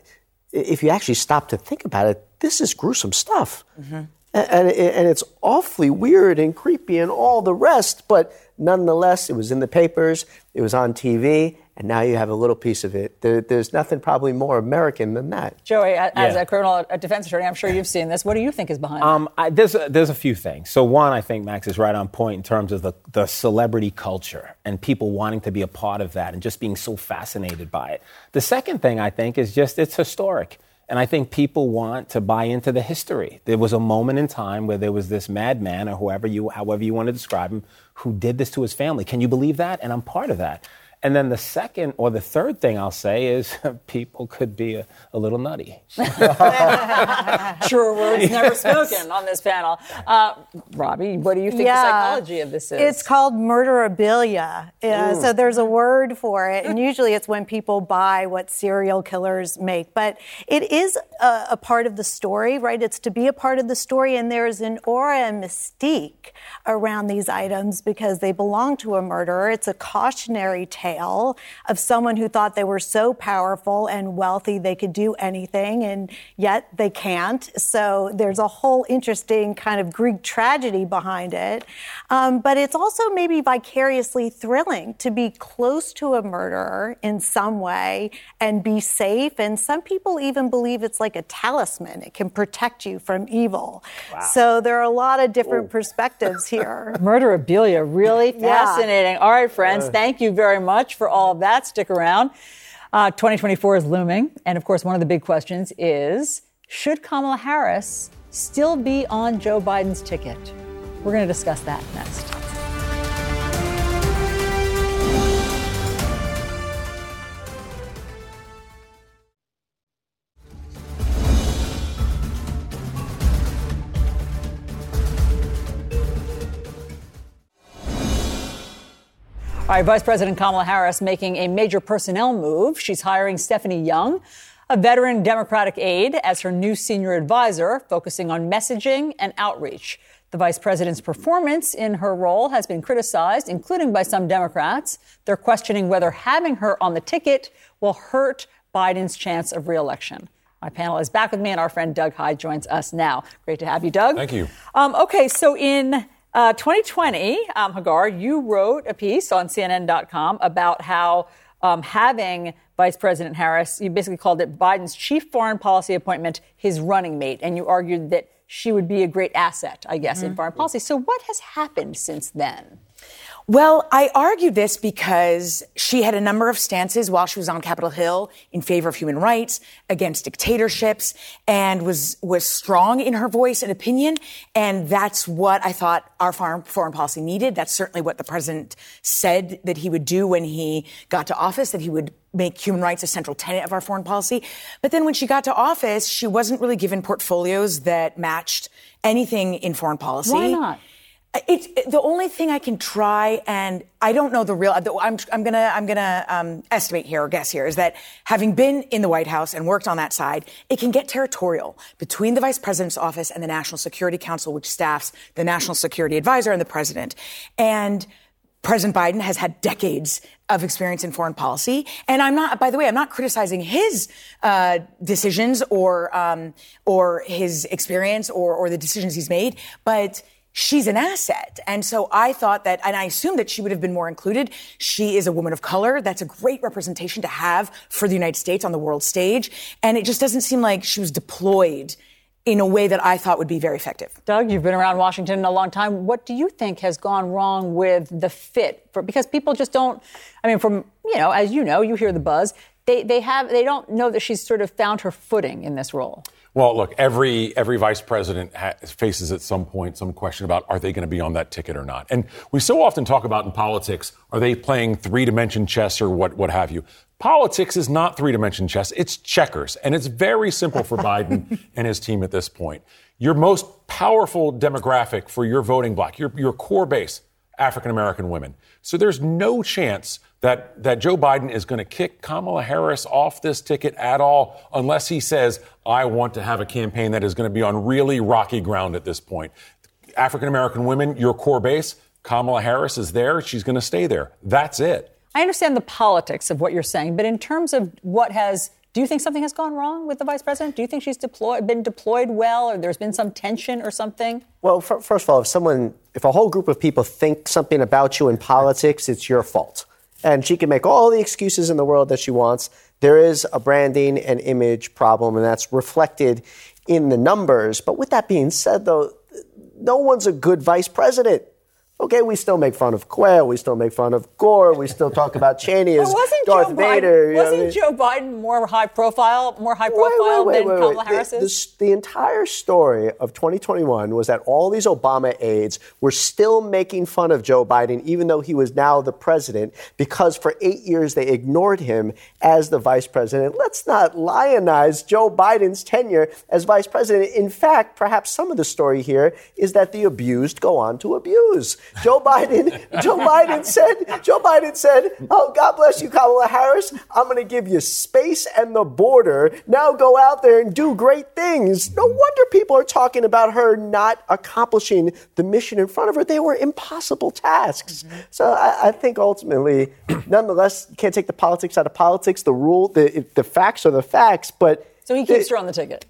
[SPEAKER 5] If you actually stop to think about it, this is gruesome stuff, and, and, it- and it's awfully weird and creepy and all the rest. But nonetheless, it was in the papers, it was on TV, and now you have a little piece of it. There, there's nothing probably more American than that.
[SPEAKER 1] Joey, as
[SPEAKER 20] Yeah.
[SPEAKER 1] a criminal a defense attorney, I'm sure you've seen this. What do you think is behind
[SPEAKER 20] Um, I, there's a, there's a few things. So one, I think Max is right on point in terms of the the celebrity culture and people wanting to be a part of that and just being so fascinated by it. The second thing I think is just it's historic. And I think people want to buy into the history. There was a moment in time where there was this madman, or whoever you, however you want to describe him, who did this to his family. Can you believe that? And I'm part of that. And then the second or the third thing I'll say is people could be a, a little nutty.
[SPEAKER 1] Sure words never spoken on this panel. Uh, Robi, what do you think the psychology of this is?
[SPEAKER 18] It's called murderabilia.
[SPEAKER 1] Ooh.
[SPEAKER 18] so there's a word for it, and usually it's when people buy what serial killers make. But it is a, a part of the story, right? It's to be a part of the story, and there's an aura and mystique around these items because they belong to a murderer. It's a cautionary tale of someone who thought they were so powerful and wealthy they could do anything, and yet they can't. So there's a whole interesting kind of Greek tragedy behind it. Um, but it's also maybe vicariously thrilling to be close to a murderer in some way and be safe. And some people even believe it's like a talisman, it can protect you from evil. So there are a lot of different perspectives here.
[SPEAKER 1] Murderabilia, really
[SPEAKER 18] Yeah.
[SPEAKER 1] fascinating. All right, friends,
[SPEAKER 18] Uh.
[SPEAKER 1] thank you very much for all of that. Stick around. Uh, 2024 is looming. And of course, one of the big questions is should Kamala Harris still be on Joe Biden's ticket? We're going to discuss that next. All right, Vice President Kamala Harris making a major personnel move. She's hiring Stephanie Young, a veteran Democratic aide, as her new senior advisor, focusing on messaging and outreach. The vice president's performance in her role has been criticized, including by some Democrats. They're questioning whether having her on the ticket will hurt Biden's chance of reelection. My panel is back with me, and our friend Doug Heye joins us now. Great to have you, Doug.
[SPEAKER 21] Thank you.
[SPEAKER 1] Um, okay, so in uh, 2020, um, Hagar, you wrote a piece on CNN.com about how um, having Vice President Harris, you basically called it Biden's chief foreign policy appointment, his running mate, and you argued that she would be a great asset, I guess, in foreign policy. So, what has happened since then?
[SPEAKER 19] Well, I argue this because she had a number of stances while she was on Capitol Hill in favor of human rights, against dictatorships, and was was strong in her voice and opinion. And that's what I thought our foreign foreign policy needed. That's certainly what the president said that he would do when he got to office. That he would make human rights a central tenet of our foreign policy. But then when she got to office, she wasn't really given portfolios that matched anything in foreign policy.
[SPEAKER 1] Why not?
[SPEAKER 19] It's the only thing I can try, and I don't know the real. I'm, I'm gonna I'm gonna um, estimate here or guess here is that having been in the White House and worked on that side, it can get territorial between the Vice President's office and the National Security Council, which staffs the National Security Advisor and the President. And President Biden has had decades of experience in foreign policy, and I'm not. By the way, I'm not criticizing his uh, decisions or um, or his experience or or the decisions he's made, but she's an asset. And so I thought that, and I assumed that she would have been more included. She is a woman of color. That's a great representation to have for the United States on the world stage. And it just doesn't seem like she was deployed in a way that I thought would be very effective.
[SPEAKER 1] Doug, you've been around Washington a long time. What do you think has gone wrong with the fit? For, because people just don't, I mean, from, you know, as you know, you hear the buzz. They, they have, they don't know that she's sort of found her footing in this role.
[SPEAKER 21] Well, look, every every vice president ha- faces at some point some question about are they going to be on that ticket or not. And we so often talk about in politics, are they playing three dimension chess or what what have you? Politics is not three dimension chess; it's checkers, and it's very simple for Biden and his team at this point. Your most powerful demographic for your voting bloc, your your core base, African American women. So there's no chance that, that Joe Biden is going to kick Kamala Harris off this ticket at all unless he says, I want to have a campaign that is going to be on really rocky ground at this point. African American women, your core base, Kamala Harris is there. She's going to stay there. That's it.
[SPEAKER 1] I understand the politics of what you're saying, but in terms of what has, do you think something has gone wrong with the vice president? Do you think she's deployed, been deployed well, or there's been some tension or something?
[SPEAKER 5] Well, f- first of all, if someone, if a whole group of people think something about you in politics, it's your fault. And she can make all the excuses in the world that she wants. There is a branding and image problem, and that's reflected in the numbers. But with that being said, though, no one's a good vice president. Okay, we still make fun of Quayle, we still make fun of Gore, we still talk about Cheney as
[SPEAKER 1] wasn't
[SPEAKER 5] Darth
[SPEAKER 1] Joe
[SPEAKER 5] Vader.
[SPEAKER 1] Biden,
[SPEAKER 5] you know I mean?
[SPEAKER 1] Joe Biden more high profile, more high profile than Kamala Harris
[SPEAKER 5] The, the, the entire story of 2021 was that all these Obama aides were still making fun of Joe Biden, even though he was now the president, because for eight years they ignored him as the vice president. Let's not lionize Joe Biden's tenure as vice president. In fact, perhaps some of the story here is that the abused go on to abuse. Joe Biden, Joe Biden said, Joe Biden said, "Oh, God bless you, Kamala Harris. I'm going to give you space and the border. Now go out there and do great things." No wonder people are talking about her not accomplishing the mission in front of her. They were impossible tasks. So I, I think ultimately, nonetheless, can't take the politics out of politics. The rule, the the facts are the facts, but.
[SPEAKER 1] So he keeps her on the ticket.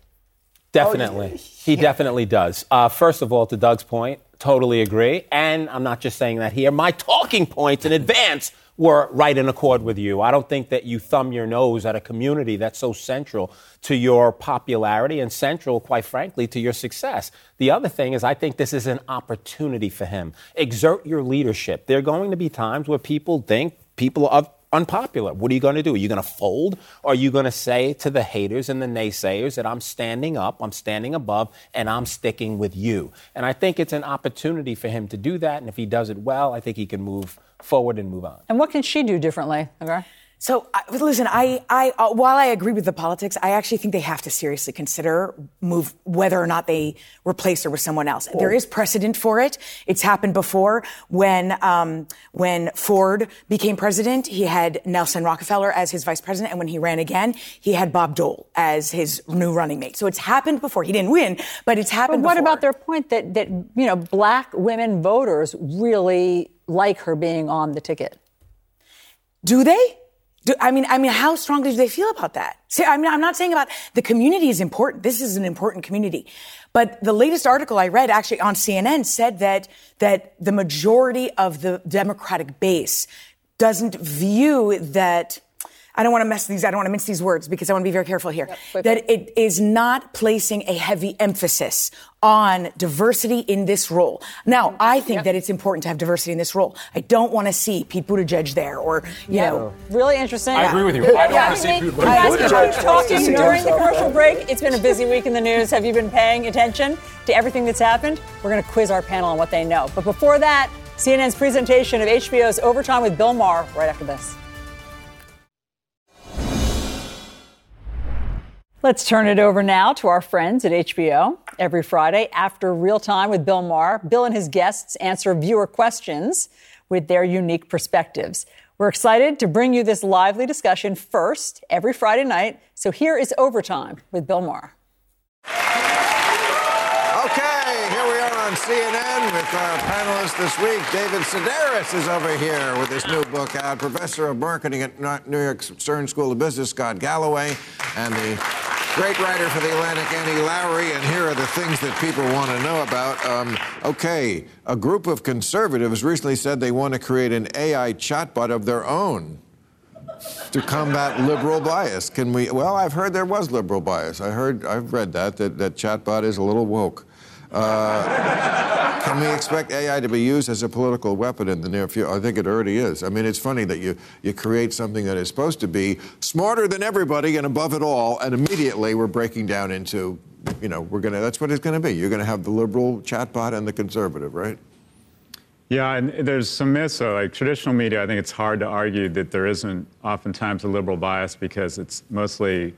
[SPEAKER 20] Definitely. he definitely does. Uh, first of all, to Doug's point, totally agree. And I'm not just saying that here. My talking points in advance were right in accord with you. I don't think that you thumb your nose at a community that's so central to your popularity and central, quite frankly, to your success. The other thing is, I think this is an opportunity for him. Exert your leadership. There are going to be times where people think people are unpopular. What are you going to do? Are you going to fold? Are you going to say to the haters and the naysayers that I'm standing up, I'm standing above, and I'm sticking with you? And I think it's an opportunity for him to do that. And if he does it well, I think he can move forward and move on.
[SPEAKER 1] And what can she do differently, Hagar?
[SPEAKER 19] So, I- listen, I, I, uh, while I agree with the politics, I actually think they have to seriously consider move whether or not they replace her with someone else. There is precedent for it. It's happened before when, um, when Ford became president, he had Nelson Rockefeller as his vice president, and when he ran again, he had Bob Dole as his new running mate. So it's happened before. He didn't win, but it's happened.
[SPEAKER 1] But what
[SPEAKER 19] before.
[SPEAKER 1] about their point that, that, you know, black women voters really like her being on the ticket?
[SPEAKER 19] Do they? Do, I mean, I mean, how strongly do they feel about that? See, I mean, I'm not saying about the community is important. This is an important community, but the latest article I read actually on CNN said that that the majority of the Democratic base doesn't view that. I don't want to mess these. I don't want to mince these words because I want to be very careful here. that it is not placing a heavy emphasis on diversity in this role. Now, mm-hmm. I think that it's important to have diversity in this role. I don't want to see Pete Buttigieg there, or you know,
[SPEAKER 1] Really interesting.
[SPEAKER 20] I agree with you. I don't
[SPEAKER 1] Yeah,
[SPEAKER 20] wanna see
[SPEAKER 1] I mean,
[SPEAKER 20] Pete
[SPEAKER 1] you guys
[SPEAKER 20] Buttigieg.
[SPEAKER 1] keep talking during the commercial break. It's been a busy week in the news. Have you been paying attention to everything that's happened? We're going to quiz our panel on what they know. But before that, CNN's presentation of HBO's Overtime with Bill Maher right after this. Let's turn it over now to our friends at HBO. Every Friday, after Real Time with Bill Maher, Bill and his guests answer viewer questions with their unique perspectives. We're excited to bring you this lively discussion first every Friday night. So here is Overtime with Bill Maher.
[SPEAKER 22] Okay, here we are on CNN with our panelist this week. David Sedaris is over here with his new book out. Professor of Marketing at New York Stern School of Business, Scott Galloway, and the great writer for The Atlantic, Annie Lowrey. And here are the things that people want to know about. Um, okay, a group of conservatives recently said they want to create an AI chatbot of their own to combat liberal bias. Can we? Well, I've heard there was liberal bias. I heard, I've read that that that chatbot is a little woke. Uh, can we expect AI to be used as a political weapon in the near future? I think it already is. I mean, it's funny that you you create something that is supposed to be smarter than everybody and above it all, and immediately we're breaking down into, you know, we're gonna. That's what it's gonna be. You're gonna have the liberal chatbot and the conservative, right?
[SPEAKER 23] Yeah, and there's some myths. So, like traditional media, I think it's hard to argue that there isn't oftentimes a liberal bias because it's mostly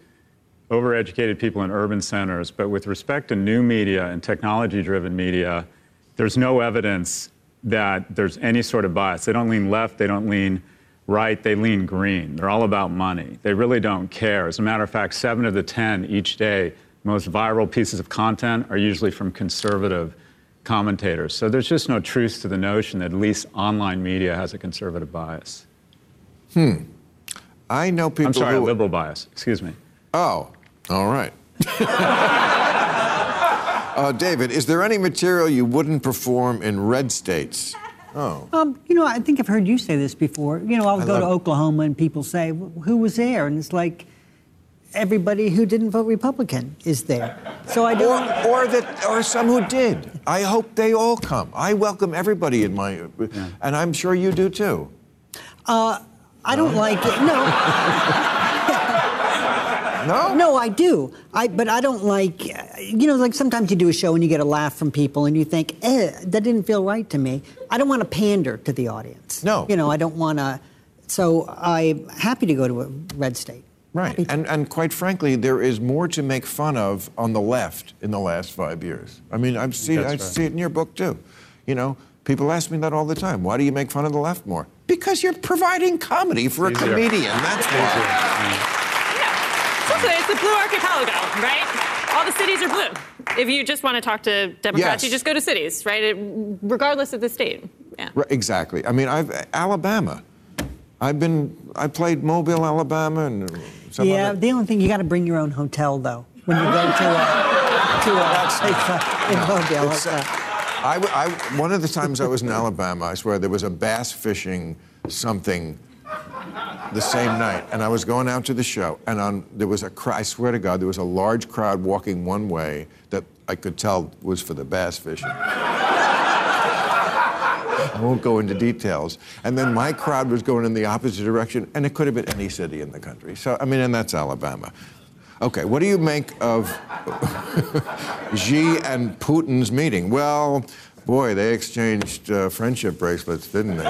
[SPEAKER 23] overeducated people in urban centers. But with respect to new media and technology driven media, there's no evidence that there's any sort of bias. They don't lean left, they don't lean right, they lean green. They're all about money. They really don't care. As a matter of fact, seven of the 10 each day most viral pieces of content are usually from conservative commentators. So there's just no truth to the notion that at least online media has a conservative bias.
[SPEAKER 22] Hmm. I know people.
[SPEAKER 23] I'm sorry,
[SPEAKER 22] who,
[SPEAKER 23] liberal bias. Excuse me.
[SPEAKER 22] Oh, all right. uh, David, is there any material you wouldn't perform in red states? Oh.
[SPEAKER 24] Um, you know, I think I've heard you say this before. You know, I'll
[SPEAKER 22] I
[SPEAKER 24] go to Oklahoma and people say, "Who was there?" And it's like,
[SPEAKER 25] everybody who didn't vote Republican is there. So I don't.
[SPEAKER 22] Or, or that, or some who did. I hope they all come. I welcome everybody in my, and I'm sure you do too.
[SPEAKER 25] Uh, I don't like it. No.
[SPEAKER 22] No?
[SPEAKER 25] No, I do. I but I don't like uh, you know like sometimes you do a show and you get a laugh from people and you think, "Eh, that didn't feel right to me." I don't want to pander to the audience.
[SPEAKER 22] No.
[SPEAKER 25] You know, I don't want to so I'm happy to go to a red state.
[SPEAKER 22] Right. And, and quite frankly, there is more to make fun of on the left in the last five years. I mean, I've seen, I
[SPEAKER 23] right.
[SPEAKER 22] see it in your book too. You know, people ask me that all the time. Why do you make fun of the left more? Because you're providing comedy for a
[SPEAKER 23] Easier.
[SPEAKER 22] comedian. That's why.
[SPEAKER 26] It's, also, it's a blue archipelago, right? All the cities are blue. If you just want to talk to Democrats,
[SPEAKER 22] Yes.
[SPEAKER 26] you just go to cities, right? It, regardless of the state. Yeah.
[SPEAKER 22] Right, exactly. I mean, I've Alabama. I've been. I played Mobile, Alabama, and some
[SPEAKER 25] yeah,
[SPEAKER 22] other.
[SPEAKER 25] the only thing you got to bring your own hotel though when you go to a to a, in Mobile.
[SPEAKER 22] It's, uh, I, w- I- one of the times I was in Alabama, I swear there was a bass fishing something the same night, and I was going out to the show, and on there was a crowd. Swear to God, there was a large crowd walking one way that I could tell was for the bass fishing. I won't go into details. And then my crowd was going in the opposite direction, and it could have been any city in the country. So, I mean, and that's Alabama. Okay, what do you make of Xi and Putin's meeting? Well, boy, they exchanged uh, friendship bracelets, didn't they?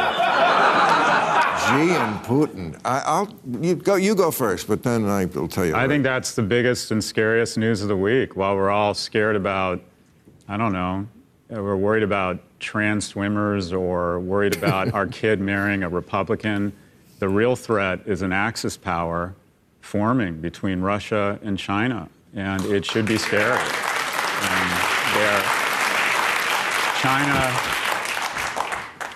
[SPEAKER 22] Xi and Putin. I, I'll you go. You go first, but then I will tell you.
[SPEAKER 23] I think that's the biggest and scariest news of the week. While we're all scared about, I don't know, we're worried about trans swimmers or worried about our kid marrying a Republican, the real threat is an axis power forming between Russia and China, and it should be scary. And China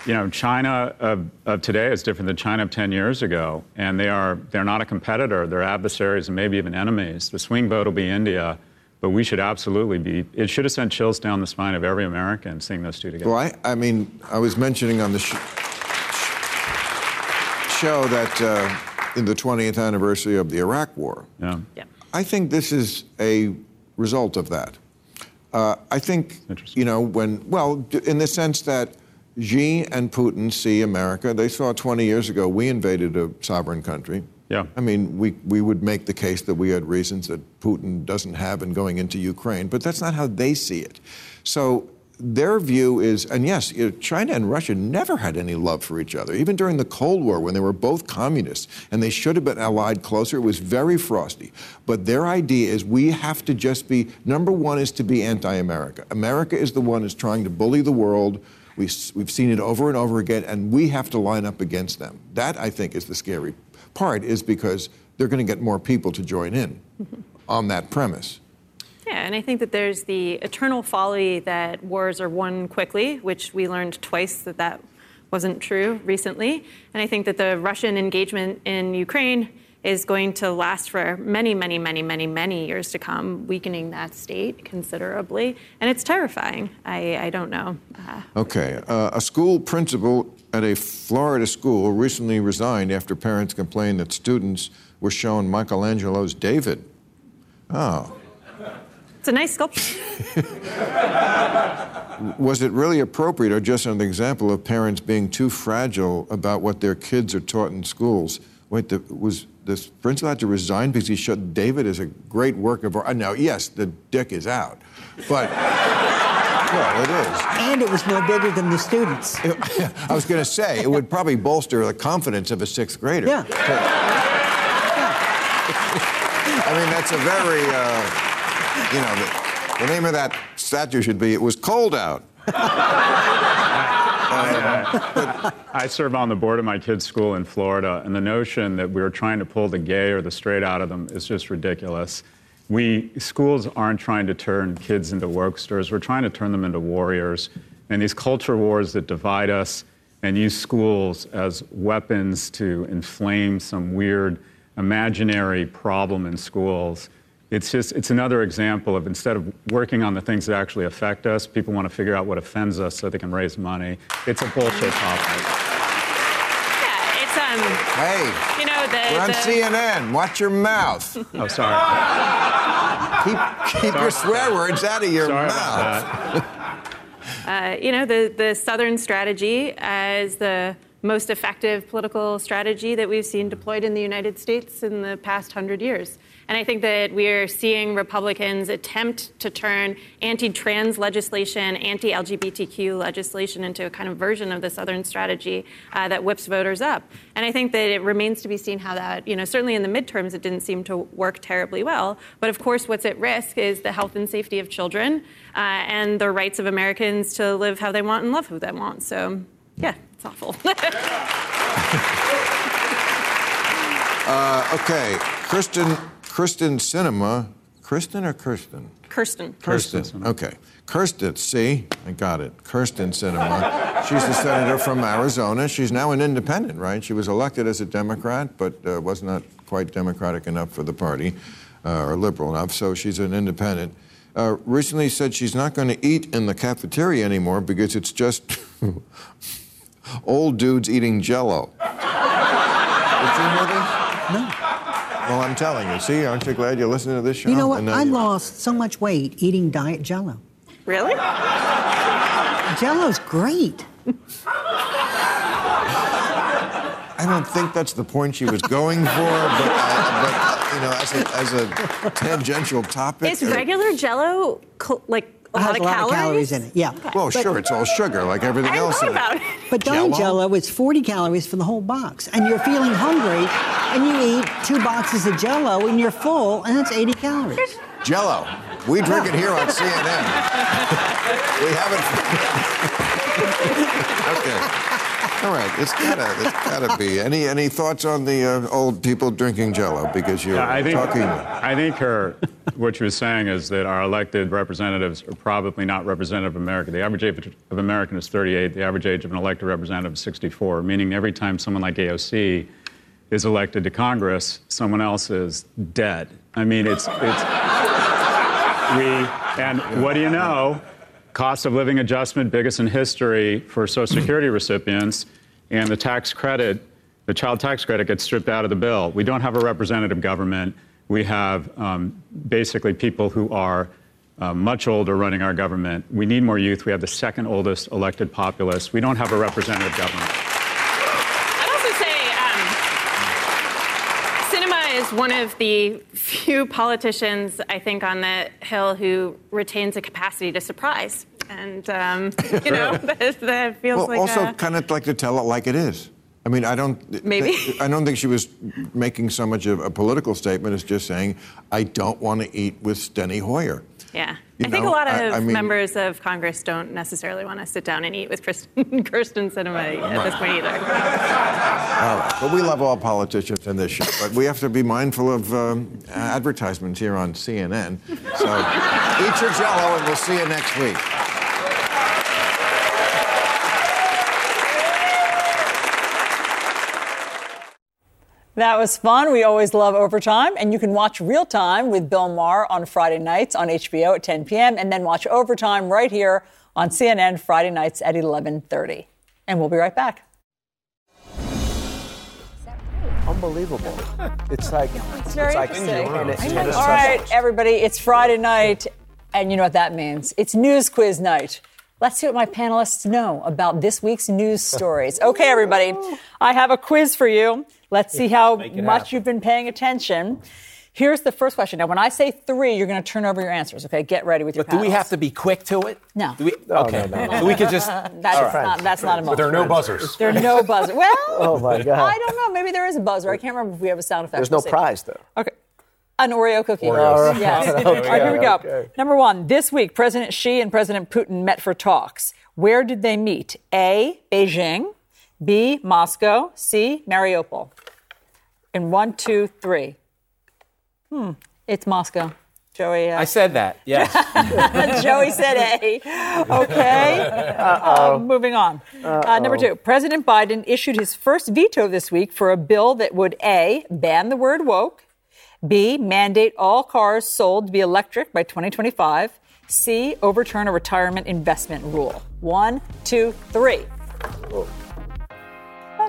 [SPEAKER 23] you know, China of, of today is different than China of 10 years ago, and they are they're not a competitor. They're adversaries and maybe even enemies. The swing vote will be India, but we should absolutely be. It should have sent chills down the spine of every American seeing those two together.
[SPEAKER 22] Well, I, I mean, I was mentioning on the sh- show that uh, in the 20th anniversary of the Iraq War,
[SPEAKER 23] yeah. yeah.
[SPEAKER 22] I think this is a result of that. Uh, I think, you know, when, well, in the sense that Xi and Putin see America, they saw 20 years ago we invaded a sovereign country.
[SPEAKER 23] Yeah.
[SPEAKER 22] I mean, we, we would make the case that we had reasons that Putin doesn't have in going into Ukraine, but that's not how they see it. So their view is, and yes, you know, China and Russia never had any love for each other. Even during the Cold War, when they were both communists and they should have been allied closer, it was very frosty. But their idea is we have to just be number one is to be anti America. America is the one who's trying to bully the world. We, we've seen it over and over again, and we have to line up against them. That, I think, is the scary part, is because they're going to get more people to join in on that premise.
[SPEAKER 26] Yeah, and I think that there's the eternal folly that wars are won quickly, which we learned twice that that wasn't true recently. And I think that the Russian engagement in Ukraine is going to last for many, many, many, many, many years to come, weakening that state considerably. And it's terrifying. I, I don't know. Uh,
[SPEAKER 22] Okay. Uh, a school principal at a Florida school recently resigned after parents complained that students were shown Michelangelo's David. Oh.
[SPEAKER 26] it's a nice sculpture.
[SPEAKER 22] Was it really appropriate or just an example of parents being too fragile about what their kids are taught in schools? Wait, the, was this principal had to resign because he showed David is a great work of art? Now, yes, the dick is out, but well, it is.
[SPEAKER 25] And it was no bigger than the students.
[SPEAKER 22] I was going to say it would probably bolster the confidence of a sixth grader.
[SPEAKER 25] Yeah.
[SPEAKER 22] I mean, that's a very, uh, you know, the, the name of that statue should be "It was cold out."
[SPEAKER 23] I serve on the board of my kids' school in Florida, and the notion that we're trying to pull the gay or the straight out of them is just ridiculous. We schools aren't trying to turn kids into worksters. We're trying to turn them into warriors. And these culture wars that divide us and use schools as weapons to inflame some weird imaginary problem in schools. It's just it's another example of instead of working on the things that actually affect us, people want to figure out what offends us so they can raise money. It's a bullshit topic.
[SPEAKER 26] Yeah, it's um.
[SPEAKER 22] Hey.
[SPEAKER 26] You know the.
[SPEAKER 22] We're on
[SPEAKER 26] the,
[SPEAKER 22] CNN. Watch your mouth.
[SPEAKER 23] Oh, sorry.
[SPEAKER 22] keep keep your swear words out of your
[SPEAKER 23] Sorry
[SPEAKER 22] mouth.
[SPEAKER 23] about
[SPEAKER 26] uh, you know, the, the Southern strategy as the most effective political strategy that we've seen deployed in the United States in the past hundred years. And I think that we are seeing Republicans attempt to turn anti trans legislation, anti LGBTQ legislation into a kind of version of the Southern strategy uh, that whips voters up. And I think that it remains to be seen how that, you know, certainly in the midterms, it didn't seem to work terribly well. But of course, what's at risk is the health and safety of children uh, and the rights of Americans to live how they want and love who they want. So, yeah, it's awful.
[SPEAKER 22] Uh, okay, Kristen, Kristen Sinema, Kristen or Kirsten?
[SPEAKER 26] Kirsten.
[SPEAKER 22] Kirsten. Okay. Kirsten, see, I got it. Kyrsten Sinema. She's the senator from Arizona. She's now an independent, right? She was elected as a Democrat, but uh, was not quite Democratic enough for the party, uh, or liberal enough, so she's an independent. Uh, recently said she's not going to eat in the cafeteria anymore because it's just old dudes eating jello. Did you hear this?
[SPEAKER 25] No.
[SPEAKER 22] Well, I'm telling you. See, aren't you glad you're listening to this show?
[SPEAKER 25] You know what? I
[SPEAKER 22] you-
[SPEAKER 25] lost so much weight eating diet Jello.
[SPEAKER 26] Really?
[SPEAKER 25] Jello's great.
[SPEAKER 22] I don't think that's the point she was going for, but, uh, but you know, as a, as a tangential topic.
[SPEAKER 26] Is
[SPEAKER 22] uh,
[SPEAKER 26] regular Jello co- like a
[SPEAKER 25] It has
[SPEAKER 26] lot of
[SPEAKER 25] a lot
[SPEAKER 26] calories?
[SPEAKER 25] of calories in it. Yeah.
[SPEAKER 22] Well,
[SPEAKER 25] But-
[SPEAKER 22] sure, it's all sugar like everything
[SPEAKER 26] I
[SPEAKER 22] else
[SPEAKER 26] thought
[SPEAKER 22] in
[SPEAKER 26] about
[SPEAKER 22] it.
[SPEAKER 26] it.
[SPEAKER 25] But diet
[SPEAKER 22] Jell-O?
[SPEAKER 25] Jello, it's 40 calories for the whole box, and you're feeling hungry, and you eat two boxes of Jello, and you're full, and that's 80 calories.
[SPEAKER 22] Jello. We drink it here on CNN. we haven't. okay. All right. It's gotta. It's gotta be. Any any thoughts on the uh, old people drinking Jello? Because you're
[SPEAKER 23] Yeah, I think,
[SPEAKER 22] talking.
[SPEAKER 23] I think her, what she was saying is that our elected representatives are probably not representative of America. The average age of American is 38. The average age of an elected representative is 64, meaning every time someone like AOC is elected to Congress, someone else is dead. I mean, it's, it's, we, and what do you know? Cost of living adjustment, biggest in history for Social Security recipients, and the tax credit, the child tax credit gets stripped out of the bill. We don't have a representative government. We have um, basically people who are uh, much older running our government. We need more youth. We have the second oldest elected populace. We don't have a representative government.
[SPEAKER 26] I'd also say um, Sinema is one of the few politicians, I think, on the Hill who retains a capacity to surprise. And, um, you know, that, that feels
[SPEAKER 22] well,
[SPEAKER 26] like
[SPEAKER 22] also
[SPEAKER 26] a,
[SPEAKER 22] kind of like to tell it like it is. I mean, I don't.
[SPEAKER 26] Maybe.
[SPEAKER 22] I don't think she was making so much of a political statement as just saying, "I don't want to eat with Steny Hoyer."
[SPEAKER 26] Yeah.
[SPEAKER 22] You
[SPEAKER 26] I think a lot of
[SPEAKER 22] I- I mean-
[SPEAKER 26] members of Congress don't necessarily want to sit down and eat with Kirsten, Kyrsten Sinema at this point either.
[SPEAKER 22] All right, but we love all politicians in this show, but we have to be mindful of um, advertisements here on CNN. So eat your Jello, and we'll see you next week.
[SPEAKER 1] That was fun. We always love overtime. And you can watch real time with Bill Maher on Friday nights on HBO at 10 p.m. and then watch overtime right here on CNN Friday nights at 11:30. And we'll be right back.
[SPEAKER 5] Unbelievable. It's like
[SPEAKER 1] It's very
[SPEAKER 5] like
[SPEAKER 1] interesting.
[SPEAKER 5] tennis-
[SPEAKER 1] All
[SPEAKER 5] tennis
[SPEAKER 1] everybody, it's Friday night, and you know what that means. It's news quiz night. Let's see what my panelists know about this week's news stories. Okay, everybody, I have a quiz for you. Let's see how much
[SPEAKER 20] happen.
[SPEAKER 1] you've been paying attention. Here's the first question. Now, when I say three, you're going to turn over your answers. Okay, get ready with your.
[SPEAKER 20] But do we have to be quick to it?
[SPEAKER 1] No.
[SPEAKER 20] Do we, okay.
[SPEAKER 5] no, no.
[SPEAKER 20] So we could just.
[SPEAKER 1] That's
[SPEAKER 20] All right.
[SPEAKER 1] not. That's not a.
[SPEAKER 21] But there are no buzzers.
[SPEAKER 1] There are no buzzers. Well,
[SPEAKER 5] Oh my God.
[SPEAKER 1] I don't know. Maybe there is a buzzer. I can't remember if we have a sound effect.
[SPEAKER 5] There's no
[SPEAKER 1] We'll see.
[SPEAKER 5] prize though.
[SPEAKER 1] Okay. An Oreo cookie.
[SPEAKER 5] Oreos. All right.
[SPEAKER 1] Yes.
[SPEAKER 5] Okay,
[SPEAKER 1] All right, here we go.
[SPEAKER 5] okay.
[SPEAKER 1] Number one. This week, President Xi and President Putin met for talks. Where did they meet? A. Beijing. B. Moscow. C. Mariupol. In one, two, three. Hmm. It's Moscow. Joey. Uh,
[SPEAKER 20] I said that, yes.
[SPEAKER 1] Joey said A. Okay. Uh, moving on. Uh, number two. President Biden issued his first veto this week for a bill that would A, ban the word woke, B, mandate all cars sold to be electric by 2025, C, overturn a retirement investment rule. One, two, three.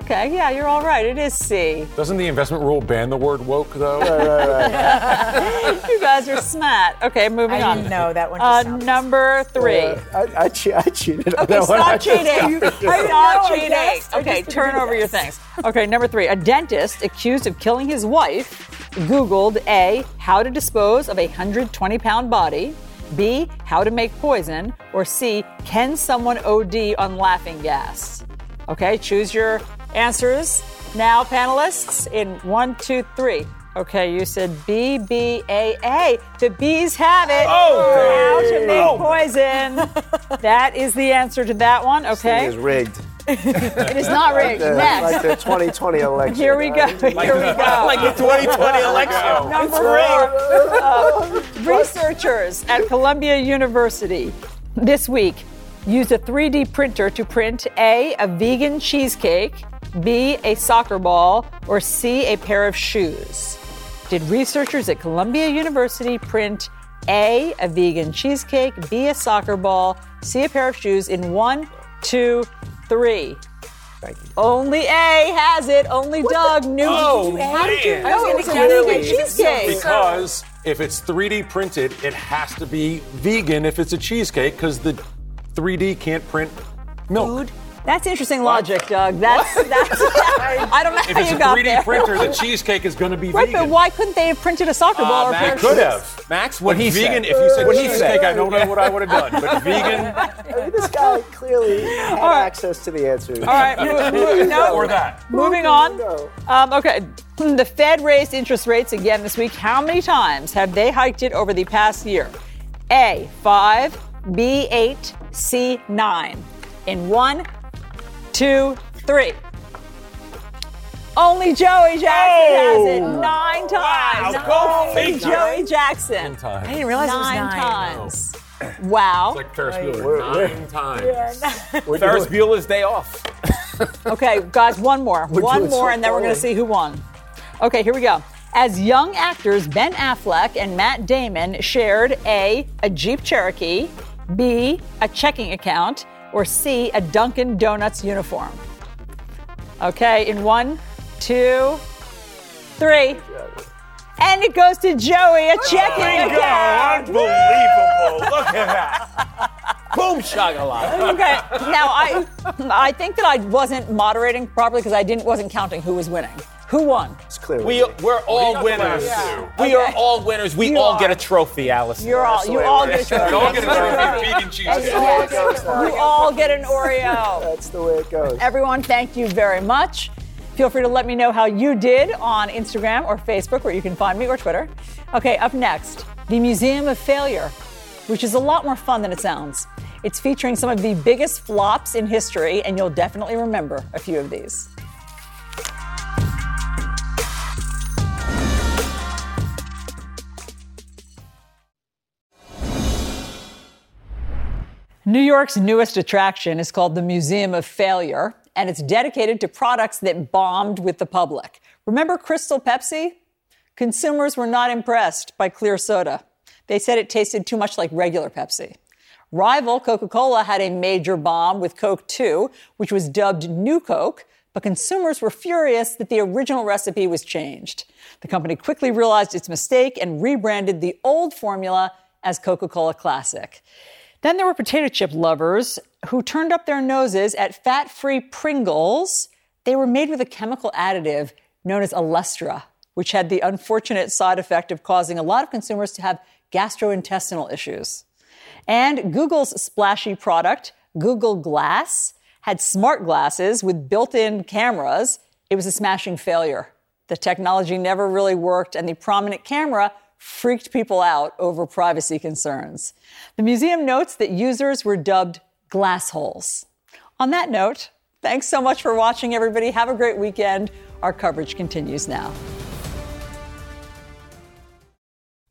[SPEAKER 1] Okay, yeah, you're all right. It is C.
[SPEAKER 21] Doesn't the investment rule ban the word woke, though?
[SPEAKER 1] you guys are smart. Okay, moving
[SPEAKER 19] I
[SPEAKER 1] on.
[SPEAKER 19] didn't know that one
[SPEAKER 1] Uh, number three.
[SPEAKER 5] Uh, I, I, che- I cheated
[SPEAKER 1] Okay,
[SPEAKER 5] that. I
[SPEAKER 1] stop
[SPEAKER 5] just
[SPEAKER 1] cheating.
[SPEAKER 5] got it.
[SPEAKER 1] Stop
[SPEAKER 19] know,
[SPEAKER 1] cheating.
[SPEAKER 19] guessed. I
[SPEAKER 1] Okay, turn
[SPEAKER 19] didn't
[SPEAKER 1] over your things. Okay, number three. A dentist accused of killing his wife Googled A, how to dispose of a 120 pound body, B, how to make poison, or C, can someone OD on laughing gas? Okay, choose your answers now, panelists, in one, two, three. Okay, you said B, B, A, A. The bees have it.
[SPEAKER 5] Oh,
[SPEAKER 1] how to make
[SPEAKER 5] oh.
[SPEAKER 1] poison. that is the answer to that one.
[SPEAKER 5] This thing
[SPEAKER 1] Okay.
[SPEAKER 5] is rigged.
[SPEAKER 1] It is not rigged.
[SPEAKER 5] Like the,
[SPEAKER 1] Next.
[SPEAKER 5] like the 2020 election.
[SPEAKER 1] Here we go. Here we go.
[SPEAKER 5] Like the 2020 election.
[SPEAKER 1] Number
[SPEAKER 5] It's
[SPEAKER 1] four. Uh, researchers at Columbia University this week used a 3D printer to print A, a vegan cheesecake, B, a soccer ball, or C, a pair of shoes. Did researchers at Columbia University print A, a vegan cheesecake, B, a soccer ball, C, a pair of shoes in one, two, three? Only A has it. Only Doug knew.
[SPEAKER 21] Oh,
[SPEAKER 1] How did you know it was a vegan cheesecake?
[SPEAKER 21] Because if it's 3D printed, it has to be vegan if it's a cheesecake because the 3D can't print milk.
[SPEAKER 1] That's interesting logic, Doug. That's that's. I don't know
[SPEAKER 21] If
[SPEAKER 1] how
[SPEAKER 21] it's
[SPEAKER 1] you
[SPEAKER 21] a
[SPEAKER 1] got
[SPEAKER 21] 3D
[SPEAKER 1] there.
[SPEAKER 21] printer, the cheesecake is going to be
[SPEAKER 1] Right,
[SPEAKER 21] vegan.
[SPEAKER 1] but why couldn't they have printed a soccer ball or a pair
[SPEAKER 21] They
[SPEAKER 1] of
[SPEAKER 21] could
[SPEAKER 1] shoes?
[SPEAKER 21] have.
[SPEAKER 20] Max, what
[SPEAKER 21] But
[SPEAKER 20] he
[SPEAKER 21] vegan,
[SPEAKER 20] said.
[SPEAKER 21] if you said
[SPEAKER 20] What he
[SPEAKER 21] cheesecake,
[SPEAKER 20] said.
[SPEAKER 21] I don't know what I would have done. But vegan,
[SPEAKER 5] I mean, this guy clearly had access to the answers.
[SPEAKER 1] All right, mo- mo- no.
[SPEAKER 21] or that.
[SPEAKER 1] Moving on. Um, okay, the Fed raised interest rates again this week. How many times have they hiked it over the past year? A, five, B, eight, C, nine. In one, two, three. Only Joey Jackson has oh! it
[SPEAKER 20] Oh.
[SPEAKER 1] nine times.
[SPEAKER 20] Wow, go
[SPEAKER 1] Only
[SPEAKER 20] figure.
[SPEAKER 1] Joey Jackson.
[SPEAKER 21] times.
[SPEAKER 19] I didn't realize it was
[SPEAKER 1] nine
[SPEAKER 19] nine.
[SPEAKER 1] times. Wow.
[SPEAKER 21] It's like Ferris Bueller. Nine times.
[SPEAKER 20] Ferris Bueller's day off.
[SPEAKER 1] Okay, guys, one more.
[SPEAKER 5] We're
[SPEAKER 1] one
[SPEAKER 5] doing so
[SPEAKER 1] more, and then we're going to see who won. Okay, here we go. As young actors Ben Affleck and Matt Damon shared A, a Jeep Cherokee, B, a checking account, or C, a Dunkin' Donuts uniform. Okay, in one, two, three. And it goes to Joey, a checking account.
[SPEAKER 20] Unbelievable. Look at that. Boom shakalaka.
[SPEAKER 1] Okay, now I I think that I wasn't moderating properly because I didn't wasn't counting who was winning. Who won?
[SPEAKER 5] It's clear.
[SPEAKER 20] We, we're oh, all
[SPEAKER 21] got
[SPEAKER 20] winners.
[SPEAKER 21] last two.
[SPEAKER 20] We
[SPEAKER 1] Okay.
[SPEAKER 20] are all winners. We
[SPEAKER 1] You
[SPEAKER 20] all get a trophy, Alisyn.
[SPEAKER 1] You're all you all get a trophy.
[SPEAKER 21] We all get a
[SPEAKER 1] That's the way
[SPEAKER 21] trophy. Vegan
[SPEAKER 1] is.
[SPEAKER 21] cheesecake.
[SPEAKER 1] That's the way it goes. You all get an Oreo.
[SPEAKER 5] That's the way it goes.
[SPEAKER 1] Everyone, thank you very much. Feel free to let me know how you did on Instagram or Facebook, where you can find me, or Twitter. Okay, up next, the Museum of Failure, which is a lot more fun than it sounds. It's featuring some of the biggest flops in history, and you'll definitely remember a few of these. New York's newest attraction is called the Museum of Failure, and it's dedicated to products that bombed with the public. Remember Crystal Pepsi? Consumers were not impressed by clear soda. They said it tasted too much like regular Pepsi. Rival Coca Cola had a major bomb with Coke 2, which was dubbed New Coke, but consumers were furious that the original recipe was changed. The company quickly realized its mistake and rebranded the old formula as Coca Cola Classic. Then there were potato chip lovers who turned up their noses at fat free Pringles. They were made with a chemical additive known as Olestra, which had the unfortunate side effect of causing a lot of consumers to have gastrointestinal issues. And Google's splashy product, Google Glass, had smart glasses with built in cameras. It was a smashing failure. The technology never really worked, and the prominent camera freaked people out over privacy concerns. The museum notes that users were dubbed glass holes. On that note, thanks so much for watching, everybody. Have a great weekend. Our coverage continues now.